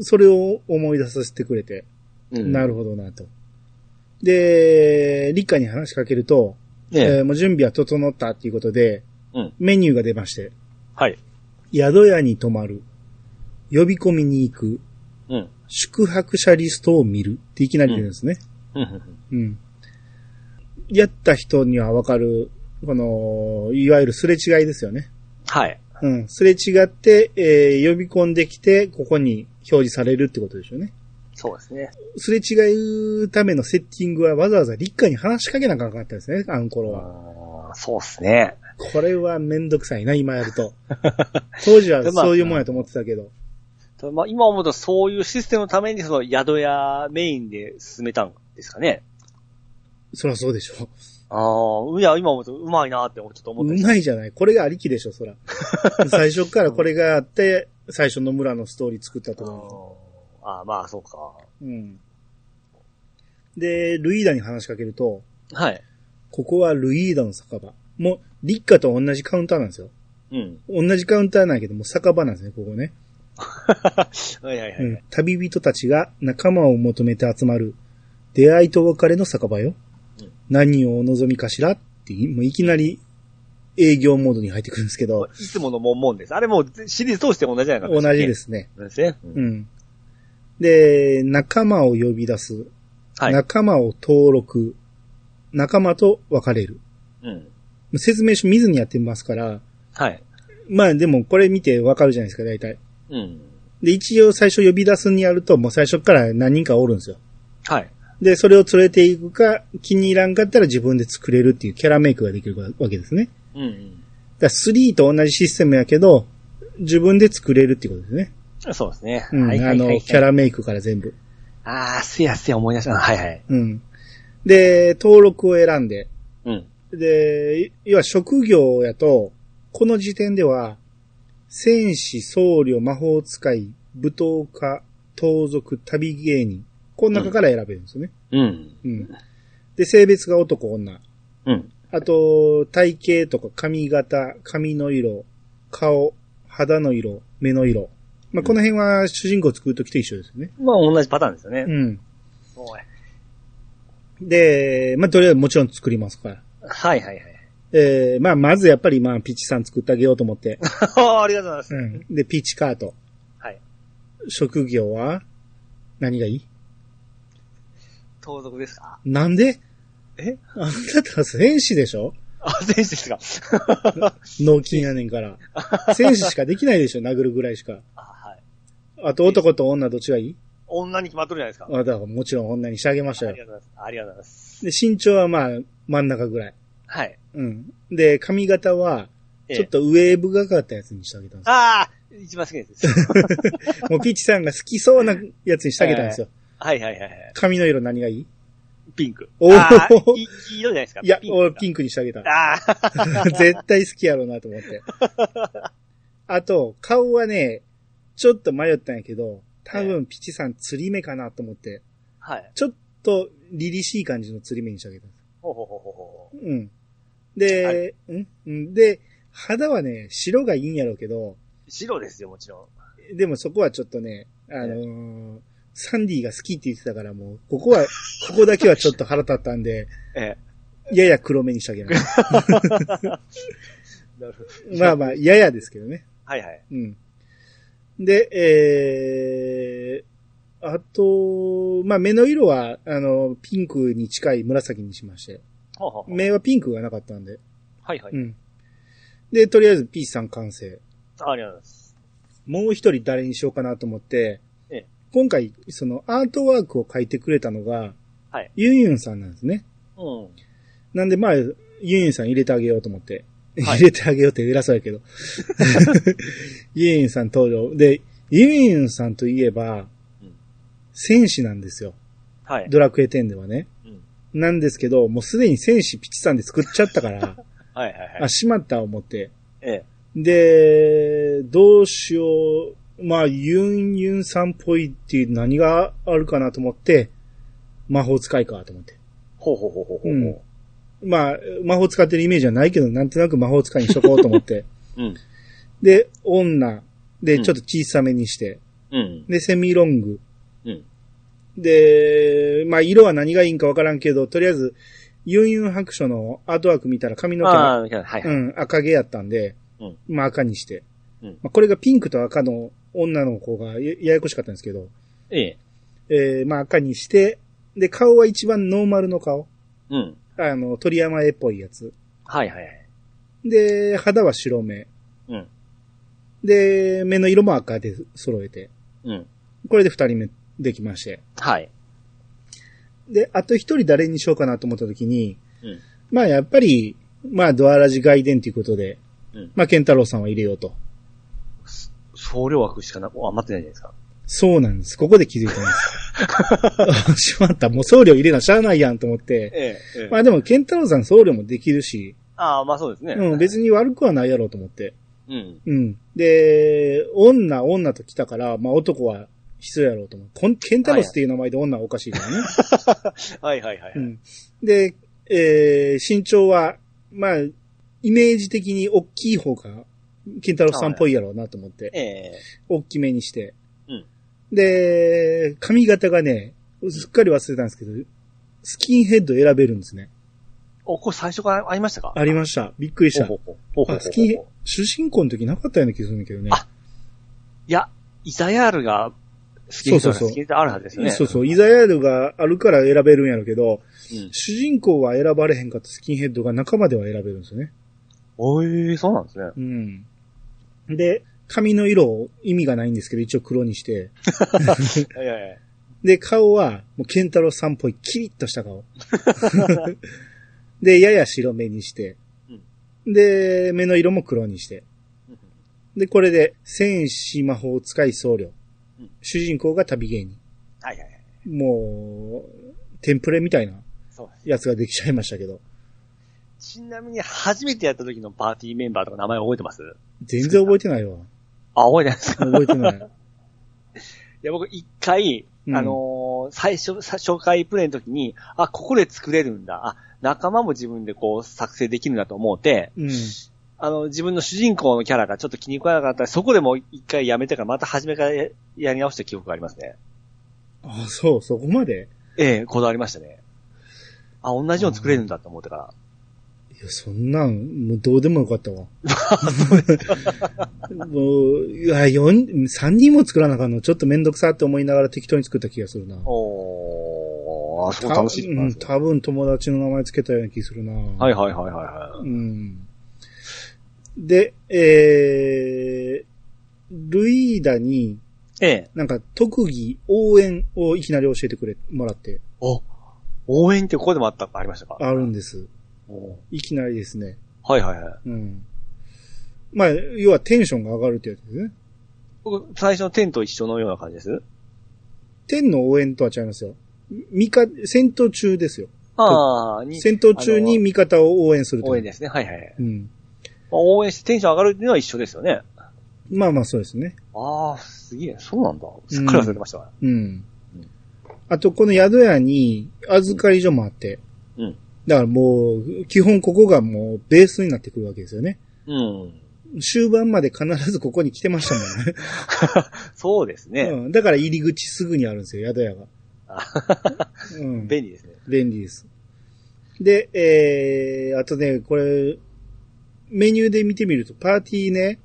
それを思い出させてくれて、うん。なるほどなと。で、立夏に話しかけると、ねえーもう準備は整ったっていうことで、うんメニューが出まして、はい。宿屋に泊まる、呼び込みに行く、うん。宿泊者リストを見るっていきなり出るんですね。うんうんうん。やった人にはわかる、この、いわゆるすれ違いですよね。はい。うん。すれ違って、えー呼び込んできて、ここに表示されるってことでしょうね。そうですね。すれ違うためのセッティングはわざわざ立夏に話しかけなきゃなかったですね、あの頃は。そうですね。これはめんどくさいな、今やると。当時はそういうもんやと思ってたけど。まあ、今思うとそういうシステムのためにその宿屋メインで進めたんですかね。そりゃそうでしょ。ああ、いや、今思うとうまいなってちょっと思ってうまいじゃない。これがありきでしょ、そら。最初からこれがあって、最初の村のストーリー作ったと思ああ、まあ、そうか。う。うん。で、ルイーダに話しかけると、はい。ここはルイーダの酒場。もう、立夏と同じカウンターなんですよ。うん。同じカウンターなんやけども、酒場なんですね、ここね。はいはいはい。うん。旅人たちが仲間を求めて集まる、出会いと別れの酒場よ。うん何をお望みかしらってい、もういきなり営業モードに入ってくるんですけど、いつものもんもんです。あれもうシリーズ通して同じじゃなかった同じで。すね。ですね。う。うんん。で、仲間を呼び出す。はい。仲間を登録。仲間と別れる。うん。説明書見ずにやってますから、はい。まあでもこれ見てわかるじゃないですか、大体。うん。で、一応最初呼び出すにやると、もう最初から何人かおるんですよ。はい。で、それを連れていくか、気に入らんかったら自分で作れるっていうキャラメイクができるわけですね。うんうん。だから3と同じシステムやけど、自分で作れるっていうことですね。そうですね。うん。はいはあの、いはいはい。キャラメイクから全部。ああ、せやせや思い出した。はいはい。うん。で、登録を選んで、うん。で、要は職業やと、この時点では、戦士、僧侶、魔法使い、舞踏家、盗賊、旅芸人。この中から選べるんですよね。うん。うん。で、性別が男、女。うん。あと、体型とか髪型、髪の色、顔、肌の色、目の色。まあ、この辺は主人公を作るときと一緒ですよね。まあ同じパターンですよね。うん。おいで、まあ、とりあえずもちろん作りますから。はいはいはい。えー、まあ、まずやっぱりまあ、ピッチさん作ってあげようと思って。あ ありがとうございます。うん。で、ピッチカート。はい。職業は何がいい？盗賊ですか？なんで？え？あんたた戦士でしょ？あ、選手ですか？脳筋やねんから。戦士しかできないでしょ殴るぐらいしか。あ、はい。あと男と女どっちがいい？女に決まっとるじゃないですか。あ、だからもちろん女にしてあげましたよあり。がとうございます。ありがとうございます。で、身長はまあ、真ん中ぐらい。はい。うん。で、髪型は、ええちょっとウェーブがかったやつにしてあげたんですよ。ああ一番好きです。もうピッチさんが好きそうなやつにしてあげたんですよ。はいはいはいはい。髪の色何がいい？ピンク。おーあーい黄色じゃないですか。いや、ピンク俺ピンクにしてあげた。ああ 絶対好きやろうなと思って。あと、顔はね、ちょっと迷ったんやけど、多分ピチさん釣り目かなと思って、はい。ちょっと凛々しい感じの釣り目にしてあげた。ほうほうほうほうほう。うん。で、うん？うんで、肌はね、白がいいんやろうけど、白ですよ、もちろん。でもそこはちょっとね、あのーサンディが好きって言ってたからもう、ここは、ここだけはちょっと腹立ったんで、えやや黒目にしてあげ まあまあ、ややですけどね。はいはい。うん。で、えー、あと、まあ目の色は、あの、ピンクに近い紫にしまして、ほうほうほう目はピンクがなかったんで、はいはい。うん。で、とりあえずピースさん完成。ありがとうございます。もう一人誰にしようかなと思って、ええ今回、そのアートワークを書いてくれたのが、はい。ユンユンさんなんですね。うん。なんでまあ、ユンユンさん入れてあげようと思って。はい入れてあげようって偉そうやけど。ユンユンさん登場。で、ユンユンさんといえばうん、戦士なんですよ。はい。ドラクエ10ではね。うん。なんですけど、もうすでに戦士ピチさんで作っちゃったから、はいはいはあ、い。しまった思って。ええ。で、どうしよう。まあ、ユンユンさんっぽいっていう何があるかなと思って、魔法使いかと思って。ほうほうほうほうほう。うんまあ、魔法使ってるイメージはないけど、なんとなく魔法使いにしとこうと思って。うん。で、女。で、うんちょっと小さめにして。うん。で、セミロング。うん。で、まあ、色は何がいいんかわからんけど、とりあえず、ユンユン白書のアートワーク見たら髪の毛が、はいはい。うん、赤毛やったんで、うんまあ赤にして。うんまあ、これがピンクと赤の女の子がやややこしかったんですけど、ええ。えー、まあ赤にして、で、顔は一番ノーマルの顔。うん。あの、鳥山絵っぽいやつ。はいはいはい。で、肌は白目。うん。で、目の色も赤で揃えて。うん。これで二人目できまして。はい。で、あと一人誰にしようかなと思った時に、うん。まあやっぱり、まあドアラジ外伝ということで、うん。まあケンタロウさんは入れようと。総量枠しかな、余ってないじゃないですか。そうなんです。ここで気づいたんです。しまった。もう送料入れなしゃあないやんと思って。ええ。ええまあでも、ケンタロウさん送料もできるし、ああ、まあそうですね。うん、別に悪くはないやろうと思って。うん。うん。で、女、女と来たから、まあ男は必要やろうと思う。こんケンタロスっていう名前で女はおかしいからね。はいはいはい。うん。で、えー、身長は、まあ、イメージ的に大きい方が、ケンタロスさんっぽいやろうなと思って、ええ。大きめにして。うんで、髪型がね、すっかり忘れたんですけど、スキンヘッド選べるんですね。お、これ最初からありましたか？ありました。びっくりした。ほうほうほスキンヘッド、主人公の時なかったような気がするんだけどね。あいや、イザヤールが好きな人が好きであるはずですよね。そうそう、イザヤールがあるから選べるんやろうけど、うん。主人公は選ばれへんかったスキンヘッドが仲間では選べるんですよね。おえー、そうなんですね。うん。で、髪の色意味がないんですけど、一応黒にして。で、顔は、もうケンタロウさんっぽいキリッとした顔。で、やや白目にして。で、目の色も黒にして。で、これで、戦士魔法使い僧侶うん。主人公が旅芸人。はいはいはい。もう、テンプレみたいな。やつができちゃいましたけど。ちなみに初めてやった時のパーティーメンバーとか名前覚えてます？全然覚えてないわ。あ、覚えてないですか？覚えてない。いや、僕一回、うんあのー最初、さ初回プレイの時に、あ、ここで作れるんだ。あ、仲間も自分でこう作成できるんだと思って、うん。あの、自分の主人公のキャラがちょっと気に食わなかったら、そこでもう一回やめてからまた初めからややり直した記憶がありますね。あ、そう、そこまで？ええこだわりましたね。あ、同じように作れるんだと思ってから。いや、そんなん、もうどうでもよかったわ。もう、いや、四、三人も作らなあかんの、ちょっとめんどくさって思いながら適当に作った気がするな。おー、あ、そう楽しいうん、多分友達の名前つけたような気するな。はいはいはいはいはうん。で、えー、ルイーダに、い。ええ。なんか特技、応援をいきなり教えてくれ、もらって、お、応援ってここでもあった、ありましたか？あるんです。おいきなりですね。はいはいはい。うん。まあ、要はテンションが上がるってやつですね。僕、最初のテンと一緒のような感じです？天の応援とは違いますよ。味方、戦闘中ですよ。ああ、に、戦闘中に味方を応援する応援ですね。はいはい。うん。まあ応援してテンション上がるっていうのは一緒ですよね。まあまあそうですね。ああ、すげえ。そうなんだ。すっかり忘れてましたわ。うん。あと、この宿屋に預かり所もあって、うん。だからもう、基本ここがもうベースになってくるわけですよね。うん。終盤まで必ずここに来てましたもんね。そうですね。うん、だから入り口すぐにあるんですよ、宿屋が。うん、便利ですね。便利です。で、えー、あとね、これ、メニューで見てみると、パーティーね、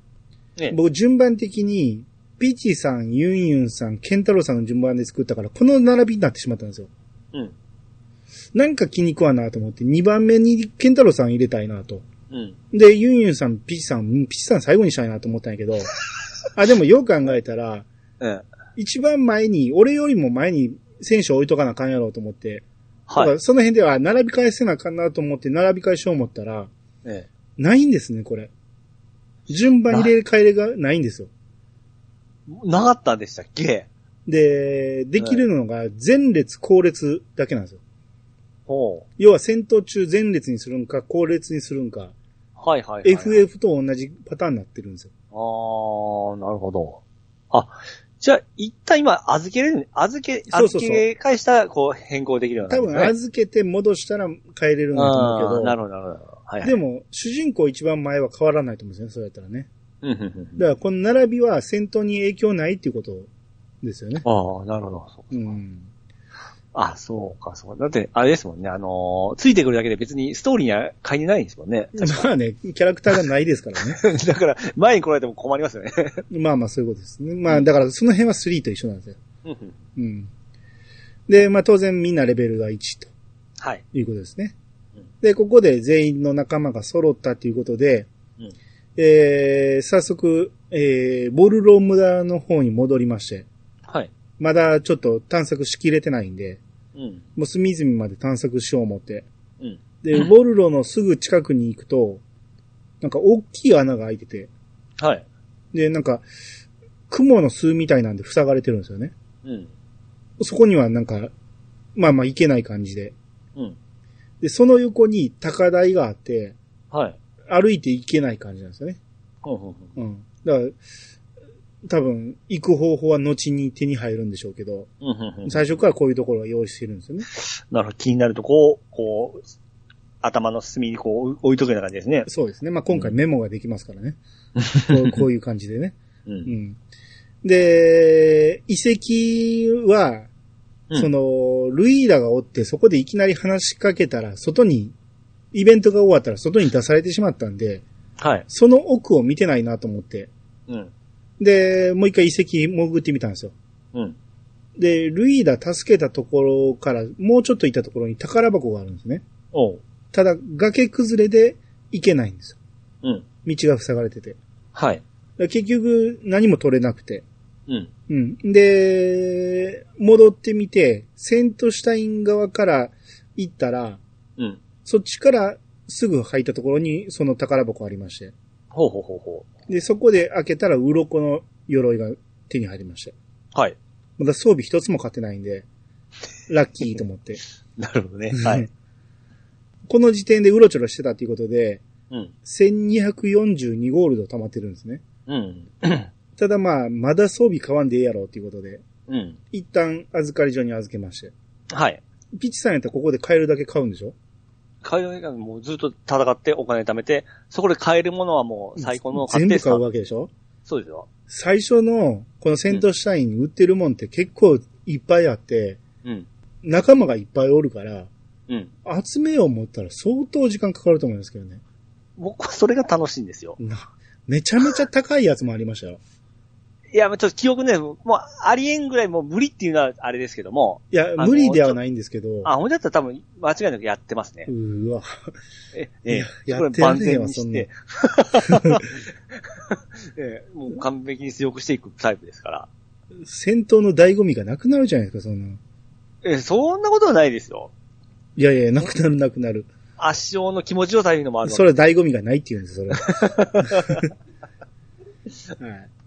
ね。僕順番的に、ピーチさん、ユンユンさん、ケンタロウさんの順番で作ったから、この並びになってしまったんですよ。うん。なんか気に食わなと思って、2番目にケンタロウさん入れたいなと。うん。で、ユンユンさん、ピーチさん、うんピーチさん最後にしたいなと思ったんやけど、あ、でもよく考えたら、うん。一番前に、俺よりも前に選手置いとかなあかんやろうと思って、はいら。その辺では並び替えせなあかんなと思って並び替えしよう思ったら、えないんですね、これ。順番入れ替えがないんですよ。え。なかったんでしたっけ？で、できるのが前列後列だけなんですよ。ほ要は戦闘中前列にするんか後列にするんか、う。はいはい、はい。FF と同じパターンになってるんですよ。ああ、なるほど。あ、じゃあ、一旦今、預けれる、預け、そうそうそう預け返したら、こう、変更できるような多分預けて戻したら変えれるんだと思うけど、なるほど、なるほど。はい、はい。でも主人公一番前は変わらないと思うんですよね、そうやったらね。うん、うん、うん。だからこの並びは戦闘に影響ないっていうことですよね。ああ、なるほど。そううん。あ、そうか、そうか。だって、あれですもんね、あのーついてくるだけで別にストーリーには書いてないんですもんね。まあね、キャラクターがないですからね。だから、前に来られても困りますよね。まあまあそういうことですね。まあだからその辺は3と一緒なんですよ。うん。で、まあ当然みんなレベルが1とはい。いうことですねうん。で、ここで全員の仲間が揃ったということで、うんえー、早速、えー、ボルロ村の方に戻りまして、はい。まだちょっと探索しきれてないんで、うん。もう隅々まで探索しよう思って。うん。で、うんボルロのすぐ近くに行くと、なんか大きい穴が開いてて、はい。で、なんか、雲の巣みたいなんで塞がれてるんですよね。うん。そこにはなんか、まあまあ行けない感じで。うん。で、その横に高台があって、はい。歩いて行けない感じなんですよね。ほうほうほううん。だから、多分、行く方法は後に手に入るんでしょうけど、うんうんうん最初からこういうところは用意してるんですよね。なるほど。気になるとこう、こう、頭の隅にこう置いとくような感じですね。そうですね。まあ今回メモができますからね。こうこういう感じでね。う。うんん。で、遺跡は、うんその、ルイーダがおって、そこでいきなり話しかけたら、外に、イベントが終わったら外に出されてしまったんで、はい。その奥を見てないなと思って、うん。で、もう一回遺跡潜ってみたんですよ。うん。で、ルイーダ助けたところから、もうちょっといたところに宝箱があるんですね。おう。ただ、崖崩れで行けないんですよ。うん。道が塞がれてて。はい。ら結局、何も取れなくて。うん。うん。で、戻ってみて、セントシュタイン側から行ったら、うん。そっちからすぐ入ったところにその宝箱ありまして。ほうほうほうほで、そこで開けたら鱗の鎧が手に入りました。う。はい。まだ装備一つも買ってないんで、ラッキーと思って。なるほどね。はい。この時点でうろちょろしてたっていうことで、うん。1242ゴールド溜まってるんですね。うん。ただまあ、まだ装備買わんでええやろっていうことで、うん。一旦預かり所に預けまして。はい。ピッチさんやったらここで買えるだけ買うんでしょ？買いがもうずっと戦ってお金貯めて、そこで買えるものはもう最高の買って全部買うわけでしょそうですよ。最初の、この戦闘シュタインに売ってるもんって結構いっぱいあって、うん。仲間がいっぱいおるから、うん。集めよう思ったら相当時間かかると思いますけどね。僕はそれが楽しいんですよ。な、めちゃめちゃ高いやつもありましたよ。いや、ちょっと記憶ね、もうありえんぐらいもう無理っていうのはあれですけども、いや、無理ではないんんですけど、あ、ほんとだったら多分間違いなくやってますねう。ーわ。え、え、やって万全にわそんなして、えもう完璧に強くしていくタイプですから。戦闘の醍醐味がなくなるじゃないですか、そんな。え、そんなことはないですよ。いやいや、なくなるなくなる。圧勝の気持ちよさいうのもあるわそれは醍醐味がないって言うんです、それ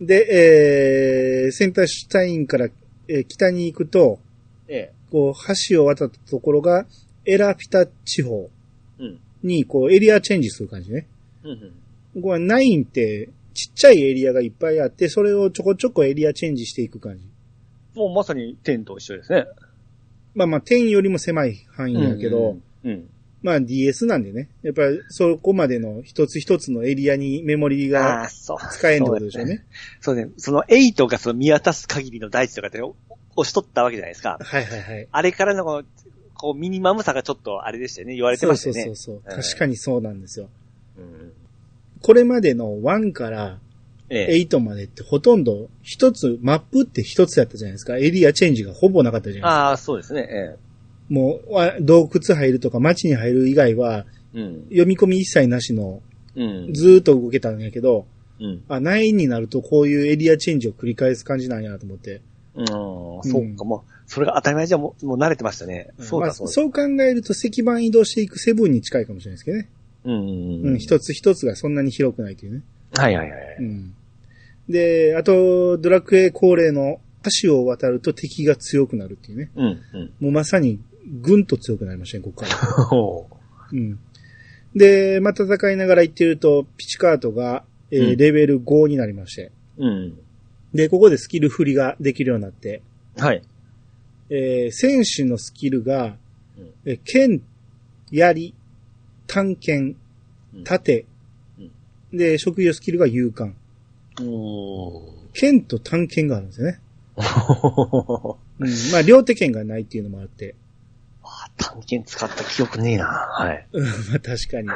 で、えー、センターシュタインから、えー北に行くと、えこう、橋を渡ったところが、エラピタ地方え。うん。に、こう、エリアチェンジする感じね。うんうん。ここはナインって、ちっちゃいエリアがいっぱいあって、それをちょこちょこエリアチェンジしていく感じ。もうまさに天と一緒ですね。まあまあ、10よりも狭い範囲やけど、うん。うん。まあ DS なんでね。やっぱりそこまでの一つ一つのエリアにメモリあが。使えんってことでしょうね。そうね。その8がその見渡す限りの大地とかって押し取ったわけじゃないですか。はいはいはい。あれからのこの、こうミニマムさがちょっとあれでしたよね。言われてましたよね。そうそうそうそう。うん確かにそうなんですよ。うんこれまでの1からええ。8までってほとんど一つ、マップって一つやったじゃないですか。エリアチェンジがほぼなかったじゃないですか。ああ、そうですね。えもうわ、洞窟入るとか街に入る以外は、え。うん。読み込み一切なしの、うん。ずーっと動けたんやけど、うん。あ、9になるとこういうエリアチェンジを繰り返す感じなんやと思って。うん。そうか、もう、それが当たり前じゃもう、もう慣れてましたね。そうまあ。そう考えると石板移動していくセブンに近いかもしれないですけどね。うん。うん、一つ一つがそんなに広くないというね。はいはいはい。うん。で、あと、ドラクエ恒例の橋を渡ると敵が強くなるっていうね。うん。うん。もうまさにぐんと強くなりましたね、ここから。ほうん。で、まあ、戦いながら行ってると、ピチカートが、えーうんレベル5になりまして。う。うん。で、ここでスキル振りができるようになって、はい。えー戦士のスキルがうん、えー剣、槍、探検うん、盾、で、職業スキルが勇敢。剣と探検があるんですよね。あ うん。まあ、両手剣がないっていうのもあって。探検使った記憶ねえな。はい。うんまあ、確かに。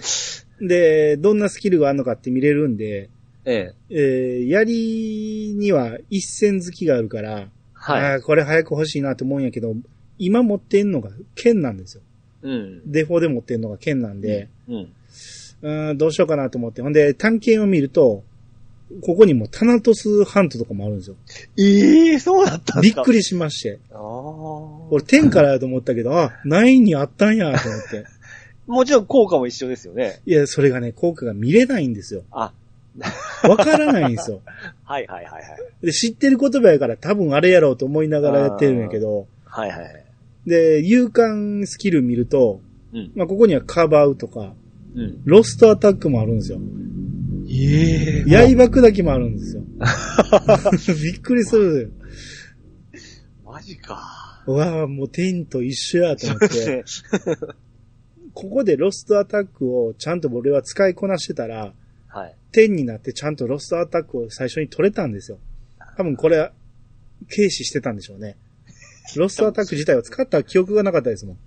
で、どんなスキルがあるのかって見れるんで、ええ。えー、槍には一線好きがあるから、はい。あーこれ早く欲しいなと思うんやけど、今持ってんのが剣なんですよ。うん。デフォで持ってんのが剣なんで、うん。うん、どうしようかなと思って。ほんで、探検を見ると、ここにもタナトスハントとかもあるんですよ。ええそうだったんですか？びっくりしまして。ああ。俺10からやと思ったけど、あ、9にあったんやと思って。もちろん効果も一緒ですよね。いや、それがね、効果が見れないんですよ。あ、わからないんですよ。はいはいはいはい。で、知ってる言葉やから多分あれやろうと思いながらやってるんやけど、はいはいはい。で、勇敢スキル見ると、うん。まあ、ここにはカバウとか、うん。ロストアタックもあるんですよ。ええ刃砕きもあるんですよ。びっくりする。マジか。うわあもう天と一緒やと思って、ここでロストアタックをちゃんと俺は使いこなしてたら、はい。天になってちゃんとロストアタックを最初に取れたんですよ。多分これは、軽視してたんでしょうね。ロストアタック自体は使った記憶がなかったですもん。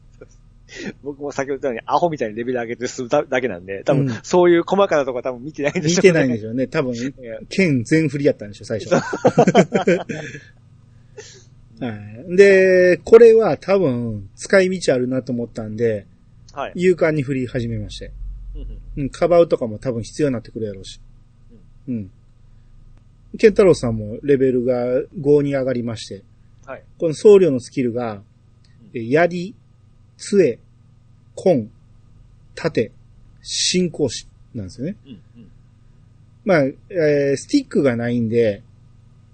僕も先ほど言ったようにアホみたいにレベル上げて進むだけなんで、多分うんそういう細かなとこ多分見てないんでしょうね。見てないんでしょうね。多分、剣全振りやったんでしょう、最初。はい。で、これは多分、使い道あるなと思ったんで、はい。勇敢に振り始めまして。うんうん、カバウとかも多分必要になってくるやろうし。うん。ケンタロウさんもレベルが5に上がりまして、はい。この僧侶のスキルが、え槍、杖、根、盾、信仰師なんですよね。うんうん。まあ、えースティックがないんで、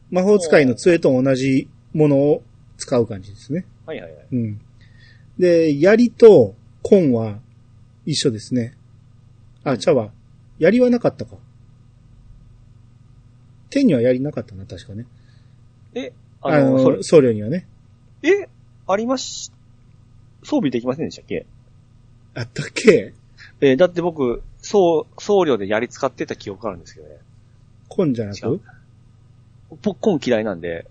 魔法使いの杖と同じものを使う感じですね。はいはいはい。うん。で、槍と根は一緒ですね。あ、茶は、槍はなかったか。手には槍なかったな、確かね。え、あの、それ僧侶にはね。えありまし、装備できませんでしたっけ？あったっけ？えーだって僕、僧、僧侶で槍使ってた記憶あるんですけどね。コンじゃなく？ポッコン嫌いなんで、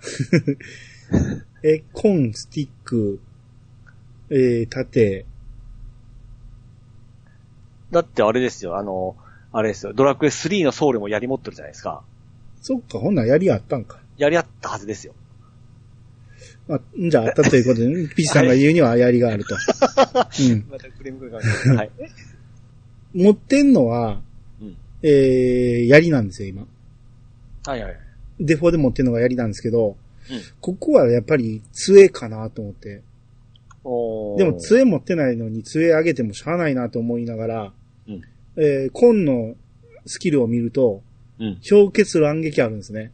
え、コン、スティック、えー、盾、だってあれですよ、あの、あれですよ、ドラクエ3の僧侶も槍持ってるじゃないですか。そっか、ほんなら槍あったんか。槍あったはずですよ。あ、んじゃああったということで、ね、ピチさんが言うには槍があると。うん。またクレームくるかもしれないですはい。持ってんのは、うんえー、槍なんですよ、今。はいはいはい。デフォで持ってんのが槍なんですけど、うんここはやっぱり杖かなと思って。でも杖持ってないのに杖上げてもしゃあないなと思いながら、うんえー、コンのスキルを見ると、うん。氷結乱撃あるんですね。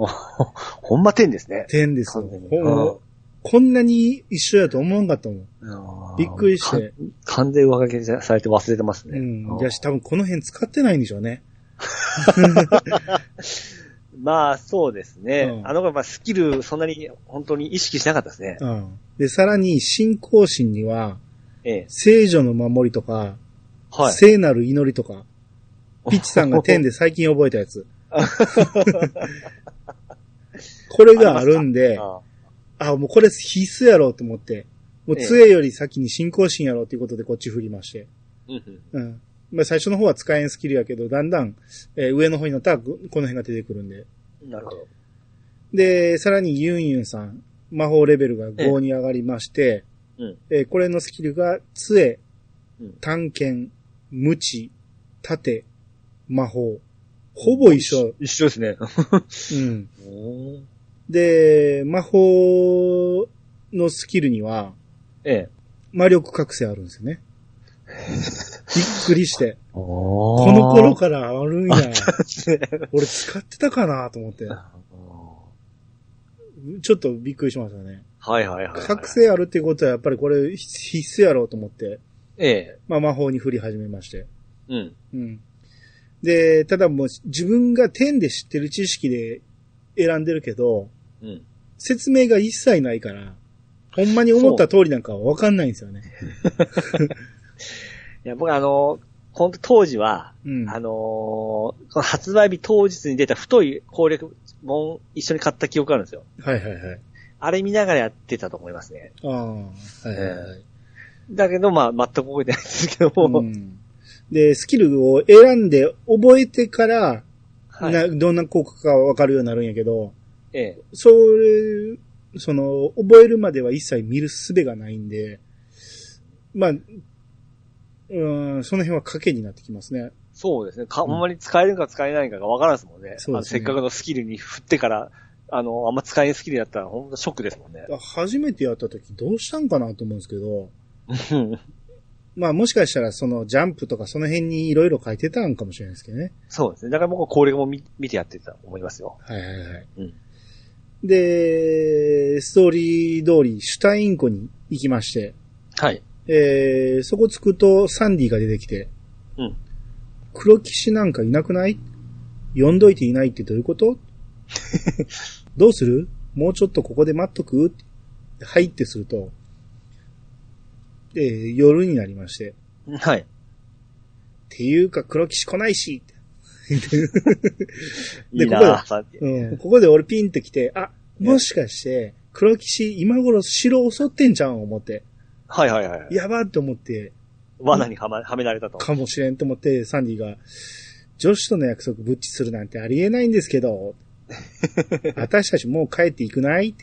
お ほんま天ですね。点ですよこんなに一緒やと思わんかったもん。びっくりして。か完全上書きされて忘れてますね。うん。いやし、多分この辺使ってないんでしょうね。まあ、そうですね。うんあの子はスキル、そんなに本当に意識しなかったですね。うん。で、さらに、信仰心には、ええ。聖女の守りとか、はい。聖なる祈りとか、ピッチさんが天で最近覚えたやつ。これがあるんで、ああ、もうこれ必須やろうと思って、もう杖より先に信仰心やろうということでこっち振りまして。うん。まあ最初の方は使えんスキルやけど、だんだん、えー上の方になったらここの辺が出てくるんで。なるほど。で、さらにユンユンさん、魔法レベルが5に上がりまして、うん。えーこれのスキルが、杖うん、探検、無知、盾、魔法。ほぼ一緒。一緒ですね。うん。で、魔法のスキルには、ええ。魔力覚醒あるんですよね。びっくりして。ここの頃からあるんや。俺使ってたかなと思って。ちょっとびっくりしましたね。はいはいはいはい。覚醒あるってことはやっぱりこれ必須やろうと思って、ええ。まあ魔法に振り始めまして。うん。うん。で、ただもう自分が天で知ってる知識で選んでるけど、うん。説明が一切ないから、ほんまに思った通りなんかはわかんないんですよね。いや、僕あの、本当当時は、うん。あの発売日当日に出た太い攻略本一緒に買った記憶があるんですよ。はいはいはい。あれ見ながらやってたと思いますね。ああ、はいはいはい。だけど、まあ、全く覚えてないですけども。うんで、スキルを選んで覚えてから、はい。などんな効果かわかるようになるんやけど、ええ。それ、その、覚えるまでは一切見る術がないんで、まあ、うん、その辺は賭けになってきますね。そうですね。か、ほんまに使えるか使えないかがわからんですもんね。そうですねせっかくのスキルに振ってから、あの、あんま使えないスキルだったら、ほんとショックですもんね。初めてやった時どうしたんかなと思うんですけど、う んまあもしかしたらそのジャンプとかその辺にいろいろ書いてたんかもしれないですけどね。そうですね。だから僕は攻略も見見てやってたと思いますよ。はいはいはい。うんで、ストーリー通りシュタイン湖に行きまして、はい。えー、そこ着くとサンディが出てきて、うん。黒騎士なんかいなくない？呼んどいていないってどういうこと？どうする？もうちょっとここで待っとく？はいってすると、えー夜になりまして、はい。っていうか黒騎士来ないしっていいここで。うん、ここで俺ピンって来て、あ、もしかして、黒騎士今頃城襲ってんちゃうん思って、はいはいはい。やばって思って、罠にはま、はめられたと。かもしれんと思って、サンディが、女子との約束ぶっちするなんてありえないんですけど、私たちもう帰っていくない？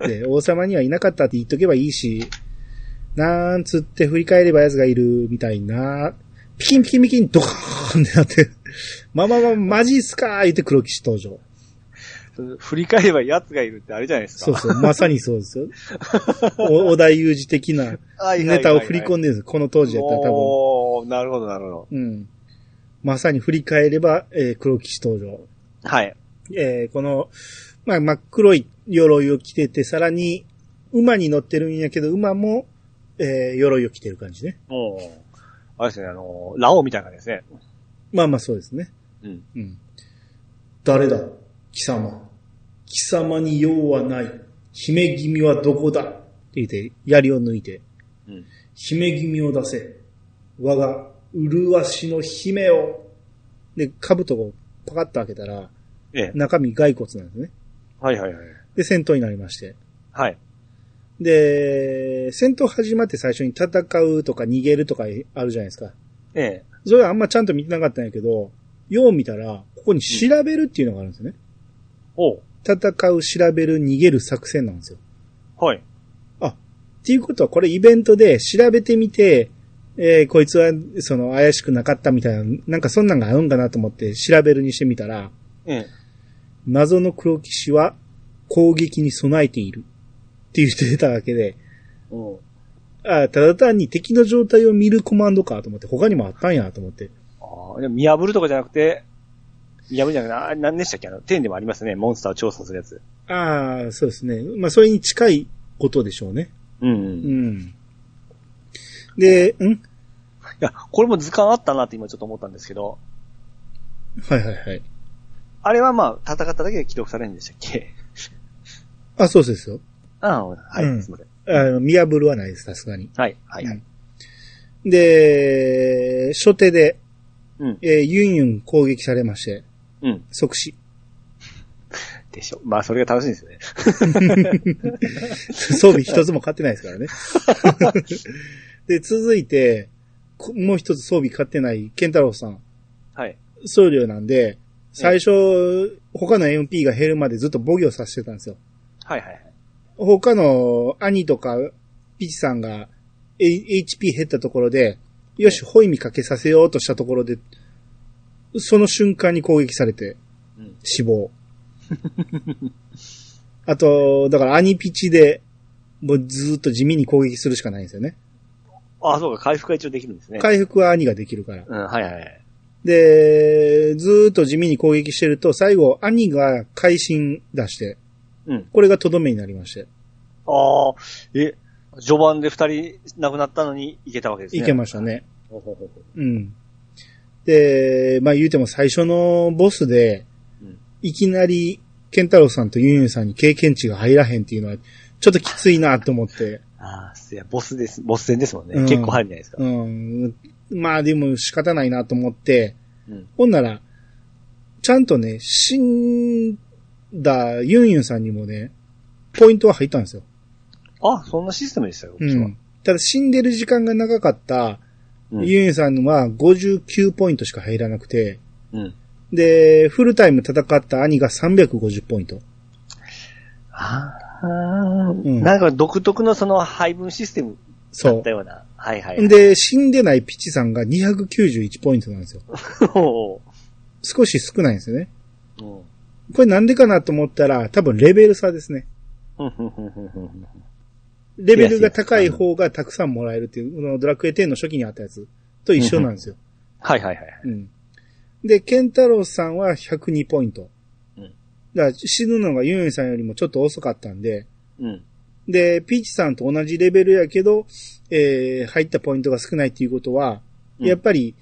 で、王様にはいなかったって言っとけばいいし、なんつって振り返れば奴がいるみたいな、ピキンピキンピキンドカーンってなって、まあまマジっすかー言って黒騎士登場。振り返れば奴がいるってあれじゃないですか。そうそう、まさにそうですよ。お 小田裕二的なネタを振り込んでるんです。この当時やったら多分。おー、なるほどなるほど。うん。まさに振り返れば、えー黒騎士登場。はい。えーこの、まあ、真っ黒い鎧を着てて、さらに、馬に乗ってるんやけど、馬も、えー鎧を着てる感じね。もう、あれですね、あの、ラオウみたいな感じですね。まあまあそうですね。うん。うん。誰だ？貴様。貴様に用はない。姫君はどこだ？って言って、槍を抜いて、うん。姫君を出せ。我が、麗しの姫を。で、兜をパカッと開けたら、ええ。中身骸骨なんですね。はいはいはい。で、戦闘になりまして。はい。で、戦闘始まって最初に戦うとか逃げるとかあるじゃないですか。ええ。それはあんまちゃんと見てなかったんやけど、よう見たら、ここに調べるっていうのがあるんですよね。おう。戦う、調べる、逃げる作戦なんですよ。はい。あ、っていうことはこれイベントで調べてみて、えーこいつは、その、怪しくなかったみたいな、なんかそんなんがあるんかなと思って調べるにしてみたら、ええ。謎の黒騎士は攻撃に備えているって言ってただけで、おう。あただ単に敵の状態を見るコマンドかと思って、他にもあったんやと思って。ああ、見破るとかじゃなくて、見破るじゃなくて、あ、何でしたっけ？あの、天でもありますね。モンスターを調査するやつ。ああ、そうですね。まあ、それに近いことでしょうね。うん、う。うんん。で、ん？いや、これも図鑑あったなって今ちょっと思ったんですけど、はいはいはい。あれはまあ、戦っただけで記録されるんでしたっけ？あ、そうですよ。ああ、はい、うんすみません。あの見破るはないです、さすがに。はい、はい、はい。で、初手で、うん、えーユンユン攻撃されまして、うん。即死。でしょ。まあ、それが楽しいですね。装備一つも買ってないですからね。で、続いて、こもう一つ装備買ってないケンタロウさん。はい。僧侶なんで、最初、他の MP が減るまでずっと防御させてたんですよ。はい、はい、はい。他の兄とかピチさんが A- HP 減ったところで、よし、ホイミかけさせようとしたところで、その瞬間に攻撃されてうん。死亡。あと、だから兄ピチで、もうずーっと地味に攻撃するしかないんですよね。ああ、そうか、回復が一応できるんですね。回復は兄ができるから。うん、はい、はいはい。で、ずーっと地味に攻撃してると、最後、兄が会心出して、うん。これがとどめになりまして、ああ、え、序盤で二人亡くなったのにいけたわけですね。いけましたね。ほうん。で、まあ言うても最初のボスで、うんいきなり、ケンタロウさんとユンユンさんに経験値が入らへんっていうのは、ちょっときついなと思って。うああ、いや、ボスです。ボス戦ですもんね。うん結構入るじゃないですか？うん。まあでも仕方ないなと思って、うん。ほんなら、ちゃんとね、死んだユンユンさんにもね、ポイントは入ったんですよ。あ、そんなシステムでしたよ、うん。ただ死んでる時間が長かったうんユンさんは59ポイントしか入らなくて、うん。で、フルタイム戦った兄が350ポイント。ああ、んなんか独特のその配分システムだそったような。はいはい、う。で、死んでないピチさんが291ポイントなんですよ。お少し少ないんですよね。ーうんこれなんでかなと思ったら、多分レベル差ですね。レベルが高い方がたくさんもらえるっていう、このドラクエ10の初期にあったやつと一緒なんですよ。はいはいはい。うん。で、ケンタロウさんは102ポイント。うんだから死ぬのがユンユンさんよりもちょっと遅かったんで、うん。で、ピーチさんと同じレベルやけど、えー、入ったポイントが少ないっていうことは、うんやっぱり、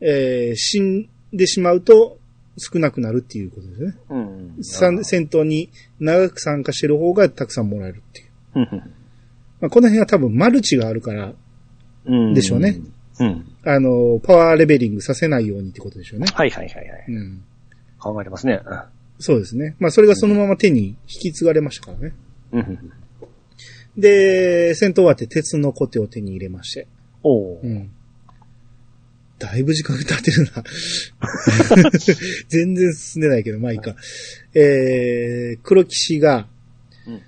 えー、死んでしまうと少なくなるっていうことですね。うん。さん戦闘に長く参加してる方がたくさんもらえるっていう。まあ、この辺は多分マルチがあるから、うんでしょうね。うん。あの、パワーレベリングさせないようにってことでしょうね。はいはいはいはい。うん。考えてますね。そうですね。まあ、それがそのまま手に引き継がれましたからね。うん。うん。で、戦闘終わって鉄のコテを手に入れまして。おーうん。だいぶ時間が経ってるな。全然進んでないけど、まあいいか。えー、黒騎士が、うん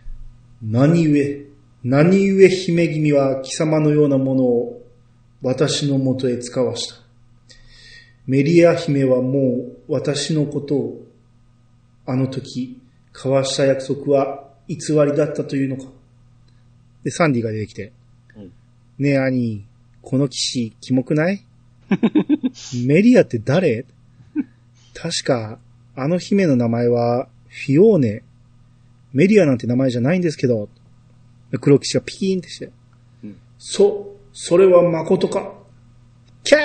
何故、何故姫君は貴様のようなものを私のもとへ使わした？メリア姫はもう私のことを、あの時、交わした約束は偽りだったというのか？で、サンディが出てきて、うんねえ兄、この騎士、キモくない？メリアって誰？確か、あの姫の名前は、フィオーネ。メリアなんて名前じゃないんですけど。黒騎士がピキーンってして。うんそ、それは誠か。キャー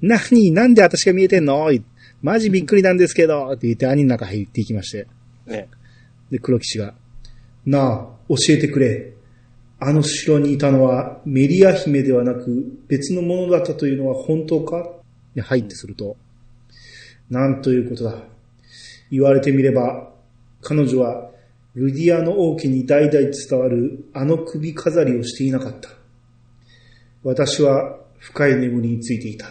何なんで私が見えてんの？マジびっくりなんですけどって言って兄の中入っていきまして。ね。で、黒騎士が、なあ、教えてくれ。あの城にいたのはメリア姫ではなく別のものだったというのは本当か？で入ってすると、なんということだ。言われてみれば、彼女はルディアの王家に代々伝わるあの首飾りをしていなかった。私は深い眠りについていた。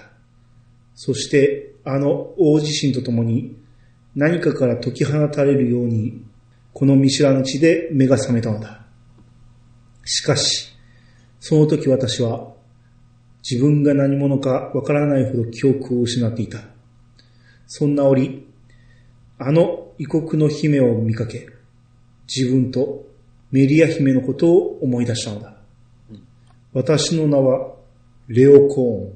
そしてあの大地震とともに何かから解き放たれるように、この見知らぬ地で目が覚めたのだ。しかし、その時私は自分が何者かわからないほど記憶を失っていた。そんな折、あの異国の姫を見かけ、自分とメリア姫のことを思い出したのだ。私の名はレオコ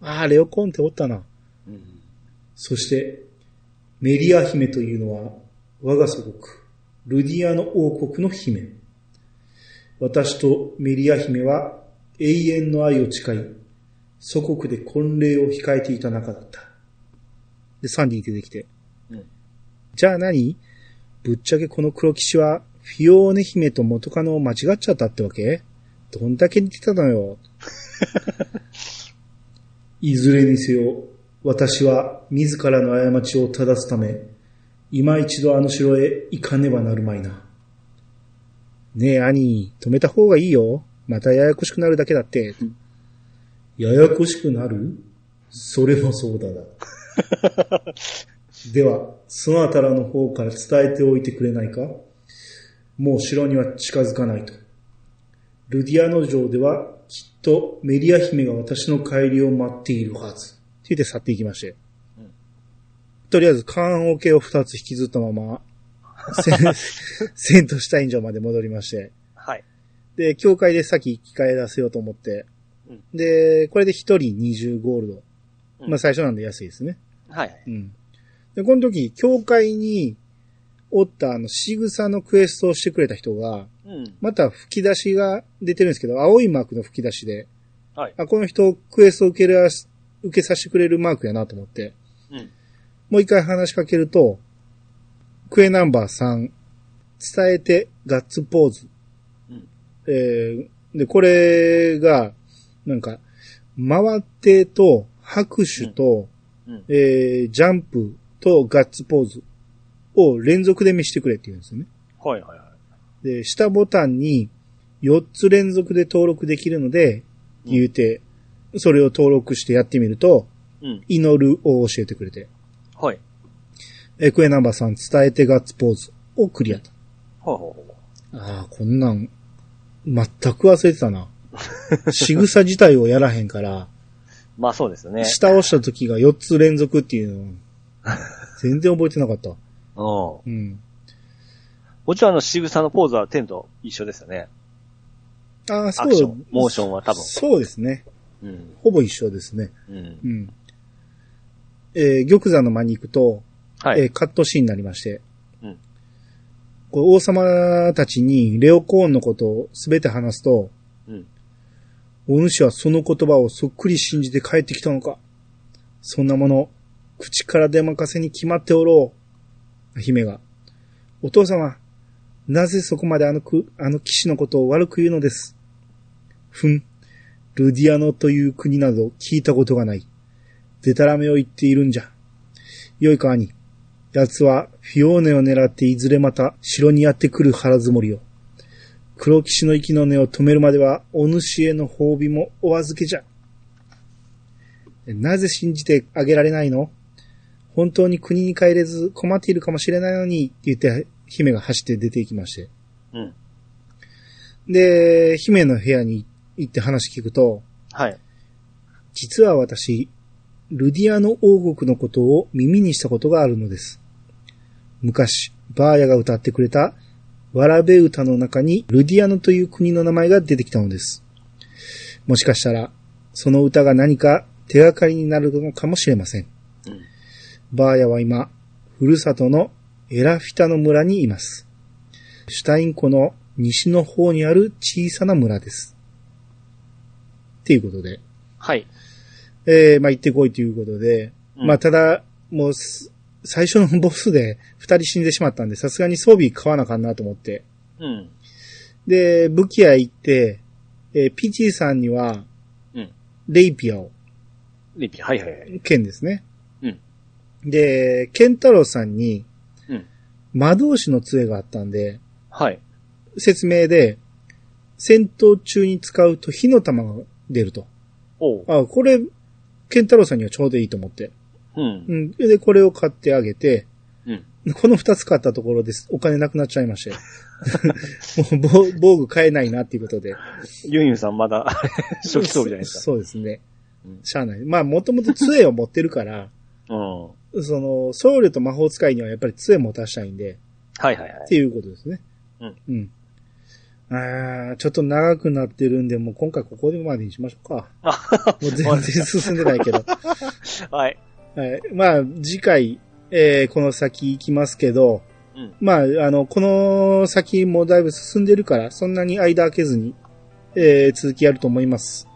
ーン。ああ、レオコーンっておったな。うん。そして、メリア姫というのは、我が祖国、ルディアの王国の姫。私とメリア姫は永遠の愛を誓い、祖国で婚礼を控えていた仲だった。で、サンディ出てきて。うんじゃあ何？ぶっちゃけこの黒騎士は、フィオーネ姫と元カノを間違っちゃったってわけ？どんだけ似てたのよ。いずれにせよ、私は自らの過ちを正すため、今一度あの城へ行かねばなるまいな。ねえ、兄、止めた方がいいよ。またややこしくなるだけだって。ややこしくなる？それもそうだな。では、そのあたらの方から伝えておいてくれないか？もう城には近づかないと。ルディアノ城ではきっとメリア姫が私の帰りを待っているはず。って言って去っていきまして。うんとりあえず、缶桶を二つ引きずったまま、セントシュタイン城まで戻りまして。はい。で、教会で先機械出せようと思って。うんで、これで一人20ゴールド。うんまあ最初なんで安いですね。はい。うん。で、この時、教会におったあの、仕草のクエストをしてくれた人が、うん。また吹き出しが出てるんですけど、青いマークの吹き出しで、はい。あ、この人クエストを受ける、受けさせてくれるマークやなと思って、うん。もう一回話しかけると、クエナンバー3、伝えてガッツポーズ。うんえーで、これが、なんか、回ってと拍手と、うんうんえージャンプとガッツポーズを連続で見せてくれって言うんですよね。はいはいはい。で、下ボタンに4つ連続で登録できるので、うん言うて、それを登録してやってみると、うん。祈るを教えてくれて、はい。えクエナンバーさん伝えてガッツポーズをクリアと。ほうほうほああ、こんなん、全く忘れてたな。仕草自体をやらへんから、う。まあそうですよね。下押した時が4つ連続っていうの、全然覚えてなかった。うん。うん。もちろんあの、仕草のポーズはテンと一緒ですよね。ああ、そう。、モーションは多分。そうですね。うん。ほぼ一緒ですね。うんう。ん。えー玉座の間に行くと、はい。えーカットシーンになりまして、うんこう王様たちにレオコーンのことをすべて話すと、うん。お主はその言葉をそっくり信じて帰ってきたのかそんなもの、口から出まかせに決まっておろう。姫が、お父様、なぜそこまであのく、あの騎士のことを悪く言うのです？ふん、ルディアノという国など聞いたことがない。デタラメを言っているんじゃ。よいか兄。奴はフィオーネを狙っていずれまた城にやってくる腹積もりよ。黒騎士の息の根を止めるまでは、お主への褒美もお預けじゃ。なぜ信じてあげられないの？本当に国に帰れず困っているかもしれないのに、って言って、姫が走って出て行きまして。うん。で、姫の部屋に行って話聞くと、はい。実は私、ルディアの王国のことを耳にしたことがあるのです。昔、バーヤが歌ってくれた、わらべ歌の中にルディアノという国の名前が出てきたのです。もしかしたら、その歌が何か手がかりになるのかもしれません。うん。バーヤは今、ふるさとのエラフィタの村にいます。シュタイン湖の西の方にある小さな村です。っていうことで。はい。えー、まあ、行ってこいということで、うんまあ、ただ、もうす、最初のボスで二人死んでしまったんで、さすがに装備買わなあかんなと思って。うん。で、武器屋行って、えーピチさんには、うんレイピアを、リピ、はいはいはい。剣ですね。うんで、ケンタロウさんに、うん魔導士の杖があったんで、はい。説明で、戦闘中に使うと火の玉が出ると。おう。あ、これ、ケンタロウさんにはちょうどいいと思って。うん。うん。で、これを買ってあげて、うん。この二つ買ったところです。お金なくなっちゃいまして。もう防、防具買えないなっていうことで。ユンユンさんまだ 初期装備じゃないですか。そうですねうん。しゃあない。まあ、もともと杖を持ってるから、その、僧侶と魔法使いにはやっぱり杖持たしたいんで、いはいはいっ。ていうことですね。うん。うん。あーちょっと長くなってるんで、もう今回ここでまでにしましょうか。もう全然進んでないけど。はい。はい。まあ、次回、えー、この先行きますけど、うんまあ、あの、この先もだいぶ進んでるから、そんなに間開けずに、えー、続きやると思います。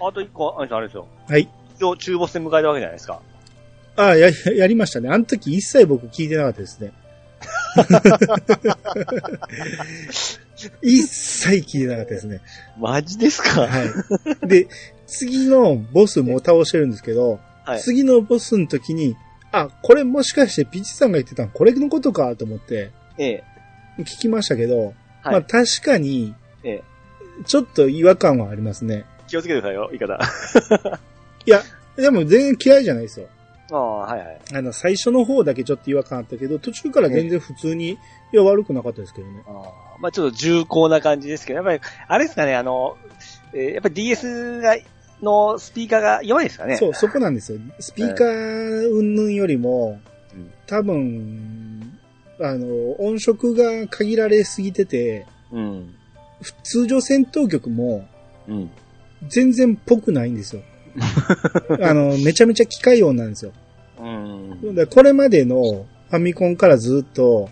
あと一個、あれですよあれですよ。はい。一応中ボスで迎えたわけじゃないですか。ああ、や、やりましたね。あの時一切僕聞いてなかったですね。一切聞いてなかったですね。マジですか？はい。で、次のボスも倒してるんですけど、はい。次のボスの時に、あ、これもしかしてピチさんが言ってたのこれのことかと思ってええ。聞きましたけど、はい。まあ確かに、ええ。ちょっと違和感はありますね。気をつけてくださいよ、言い方。いや、でも全然嫌いじゃないですよ。ああ、はいはい。あの、最初の方だけちょっと違和感あったけど、途中から全然普通に、いや、悪くなかったですけどね。ああまあちょっと重厚な感じですけど、やっぱり、あれですかね、あの、えーやっぱり DS が、のスピーカーが弱いですかね。そう、そこなんですよ。スピーカー云々よりもうん、多分、あの、音色が限られすぎてて、うん。通常戦闘曲もうん。全然ぽくないんですよ。あの、めちゃめちゃ機械音なんですよ。うん。これまでのファミコンからずっと、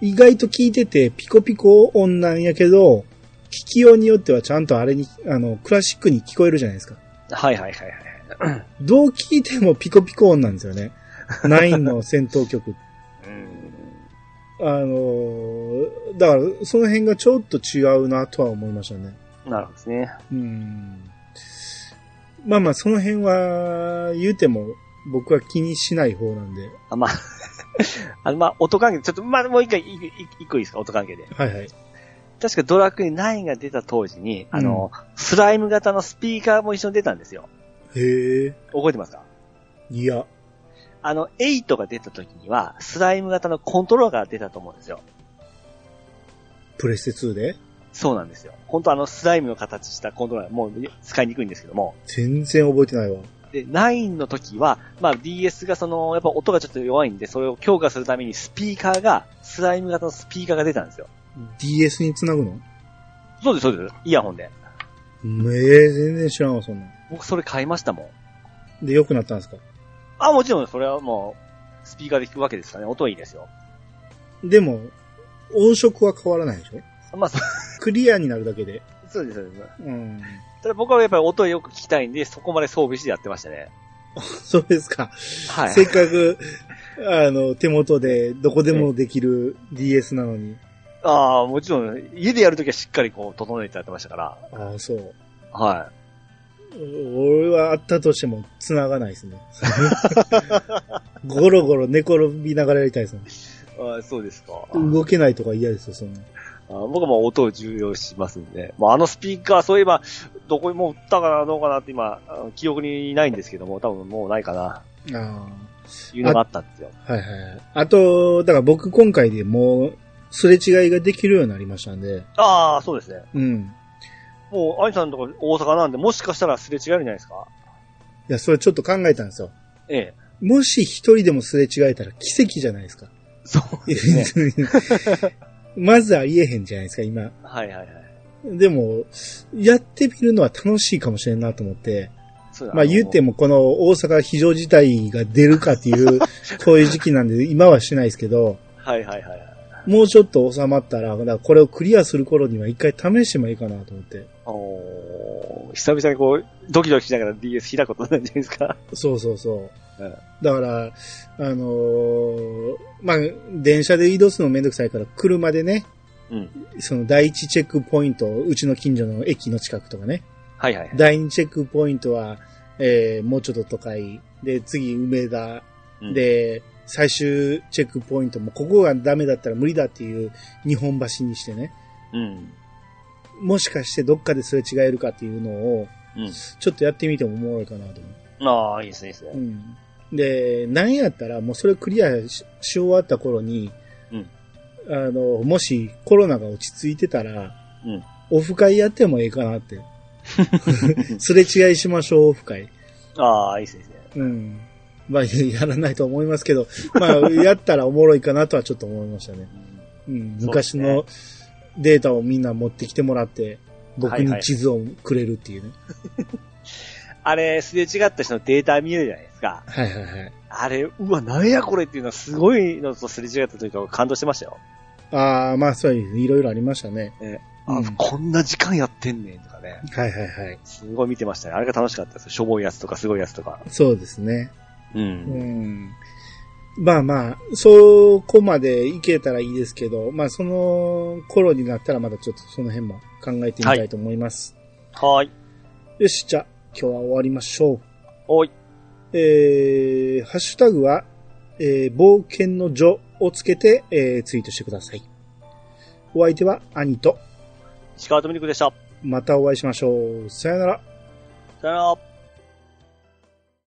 意外と聞いててピコピコ音なんやけど、聞きようによってはちゃんとあれに、あの、クラシックに聞こえるじゃないですか。はいはいはいはい。どう聞いてもピコピコ音なんですよね。ナインの戦闘曲。うん。あのーだから、その辺がちょっと違うなとは思いましたね。なるほどですね。うん。まあまあ、その辺は、言うても、僕は気にしない方なんで。あ、まあ、あの、まあ、音関係で、ちょっと、まあ、もう一回、いい一個いいですか、音関係で。はいはい。確かドラクエ9が出た当時に、あの、スライム型のスピーカーも一緒に出たんですよ。へえ。覚えてますか？いや。あの、8が出た時には、スライム型のコントローラーが出たと思うんですよ。プレステ2で？そうなんですよ。本当あの、スライムの形したコントローラー、もう使いにくいんですけども。全然覚えてないわ。で、9の時は、まあ DS がその、やっぱ音がちょっと弱いんで、それを強化するためにスピーカーが、スライム型のスピーカーが出たんですよ。DS につなぐの？そうです、そうです。イヤホンで。めえ、全然知らんわ、そんなん。僕それ買いましたもん。で、良くなったんですか？あ、もちろん、それはもう、スピーカーで聞くわけですからね。音いいですよ。でも、音色は変わらないでしょ？まあ、そ クリアになるだけで。そうです、そうです。うん。ただ僕はやっぱり音をよく聞きたいんで、そこまで装備してやってましたね。そうですか。はい。せっかく、あの、手元でどこでもできる DS なのに。ああ、もちろん、家でやるときはしっかりこう、整えてやってましたから。ああ、そう。は俺はあったとしても繋がないですね。ゴロゴロ寝転びながらやりたいですね。い。ああそうですか。動けないとか嫌ですよ、そんな。あ僕はもう音を重要視しますんで。まあ、あのスピーカー、そういえば、どこにも売ったかな、どうかなって今、記憶にないんですけども、多分もうないかな、あいうのがあったんですよ。あ。はいはい。あと、だから僕今回でもう、すれ違いができるようになりましたんで。ああ、そうですね。うん。もう、アニさんのとこ大阪なんで、もしかしたらすれ違えるんじゃないですか？いや、それちょっと考えたんですよ。ええ。もし一人でもすれ違えたら奇跡じゃないですか。そうですね。まずは言えへんじゃないですか、今。はいはいはい。でも、やってみるのは楽しいかもしれんなと思って。そうまあ言っても。もこの大阪非常事態が出るかっていう、こういう時期なんで今はしないですけど、はいはいはいはい。もうちょっと収まったら、だこれをクリアする頃には一回試してもいいかなと思って。おー久々にこう、ドキドキしながら DS 開くことになるんじゃないですか。そうそうそうんだから、あのーまあ、電車で移動するのめんどくさいから、車でね、うん。その第一チェックポイント、うちの近所の駅の近くとかね、はいはい。第二チェックポイントは、えー、もうちょっと都会、で、次、梅田、うん、で、最終チェックポイントも、ここがダメだったら無理だっていう日本橋にしてね、うん。もしかしてどっかですれ違えるかっていうのを、うん。ちょっとやってみてもおもろいかなと思う。ああ、いいですね、いいですね。うん。で、なんやったら、もうそれクリアしし終わった頃に、うんあの、もしコロナが落ち着いてたら、うんオフ会やってもいいかなって。すれ違いしましょう、オフ会。ああ、いいですね。うん。まあ、やらないと思いますけど、まあ、やったらおもろいかなとはちょっと思いましたね。うん。昔のデータをみんな持ってきてもらって、僕はいはいに地図をくれるっていうね。あれ、すれ違った人のデータ見えるじゃないですか。はいはいはい。あれ、うわ、なんやこれっていうのはすごいのとすれ違った時とか感動してましたよ。ああ、まあ、そういう、いろいろありましたね。あ、うんこんな時間やってんねんとかね。はいはいはい。すごい見てましたね。あれが楽しかったですよ。しょぼいやつとかすごいやつとか。そうですね。う。うんん。まあまあ、そこまでいけたらいいですけど、まあその頃になったらまだちょっとその辺も考えてみたいと思います。はーい。よし、じゃあ今日は終わりましょう。おい。えー、ハッシュタグは、えー、冒険の女をつけて、えー、ツイートしてください。お相手は兄と、石川とみりくでした。またお会いしましょう。さよなら。さよなら。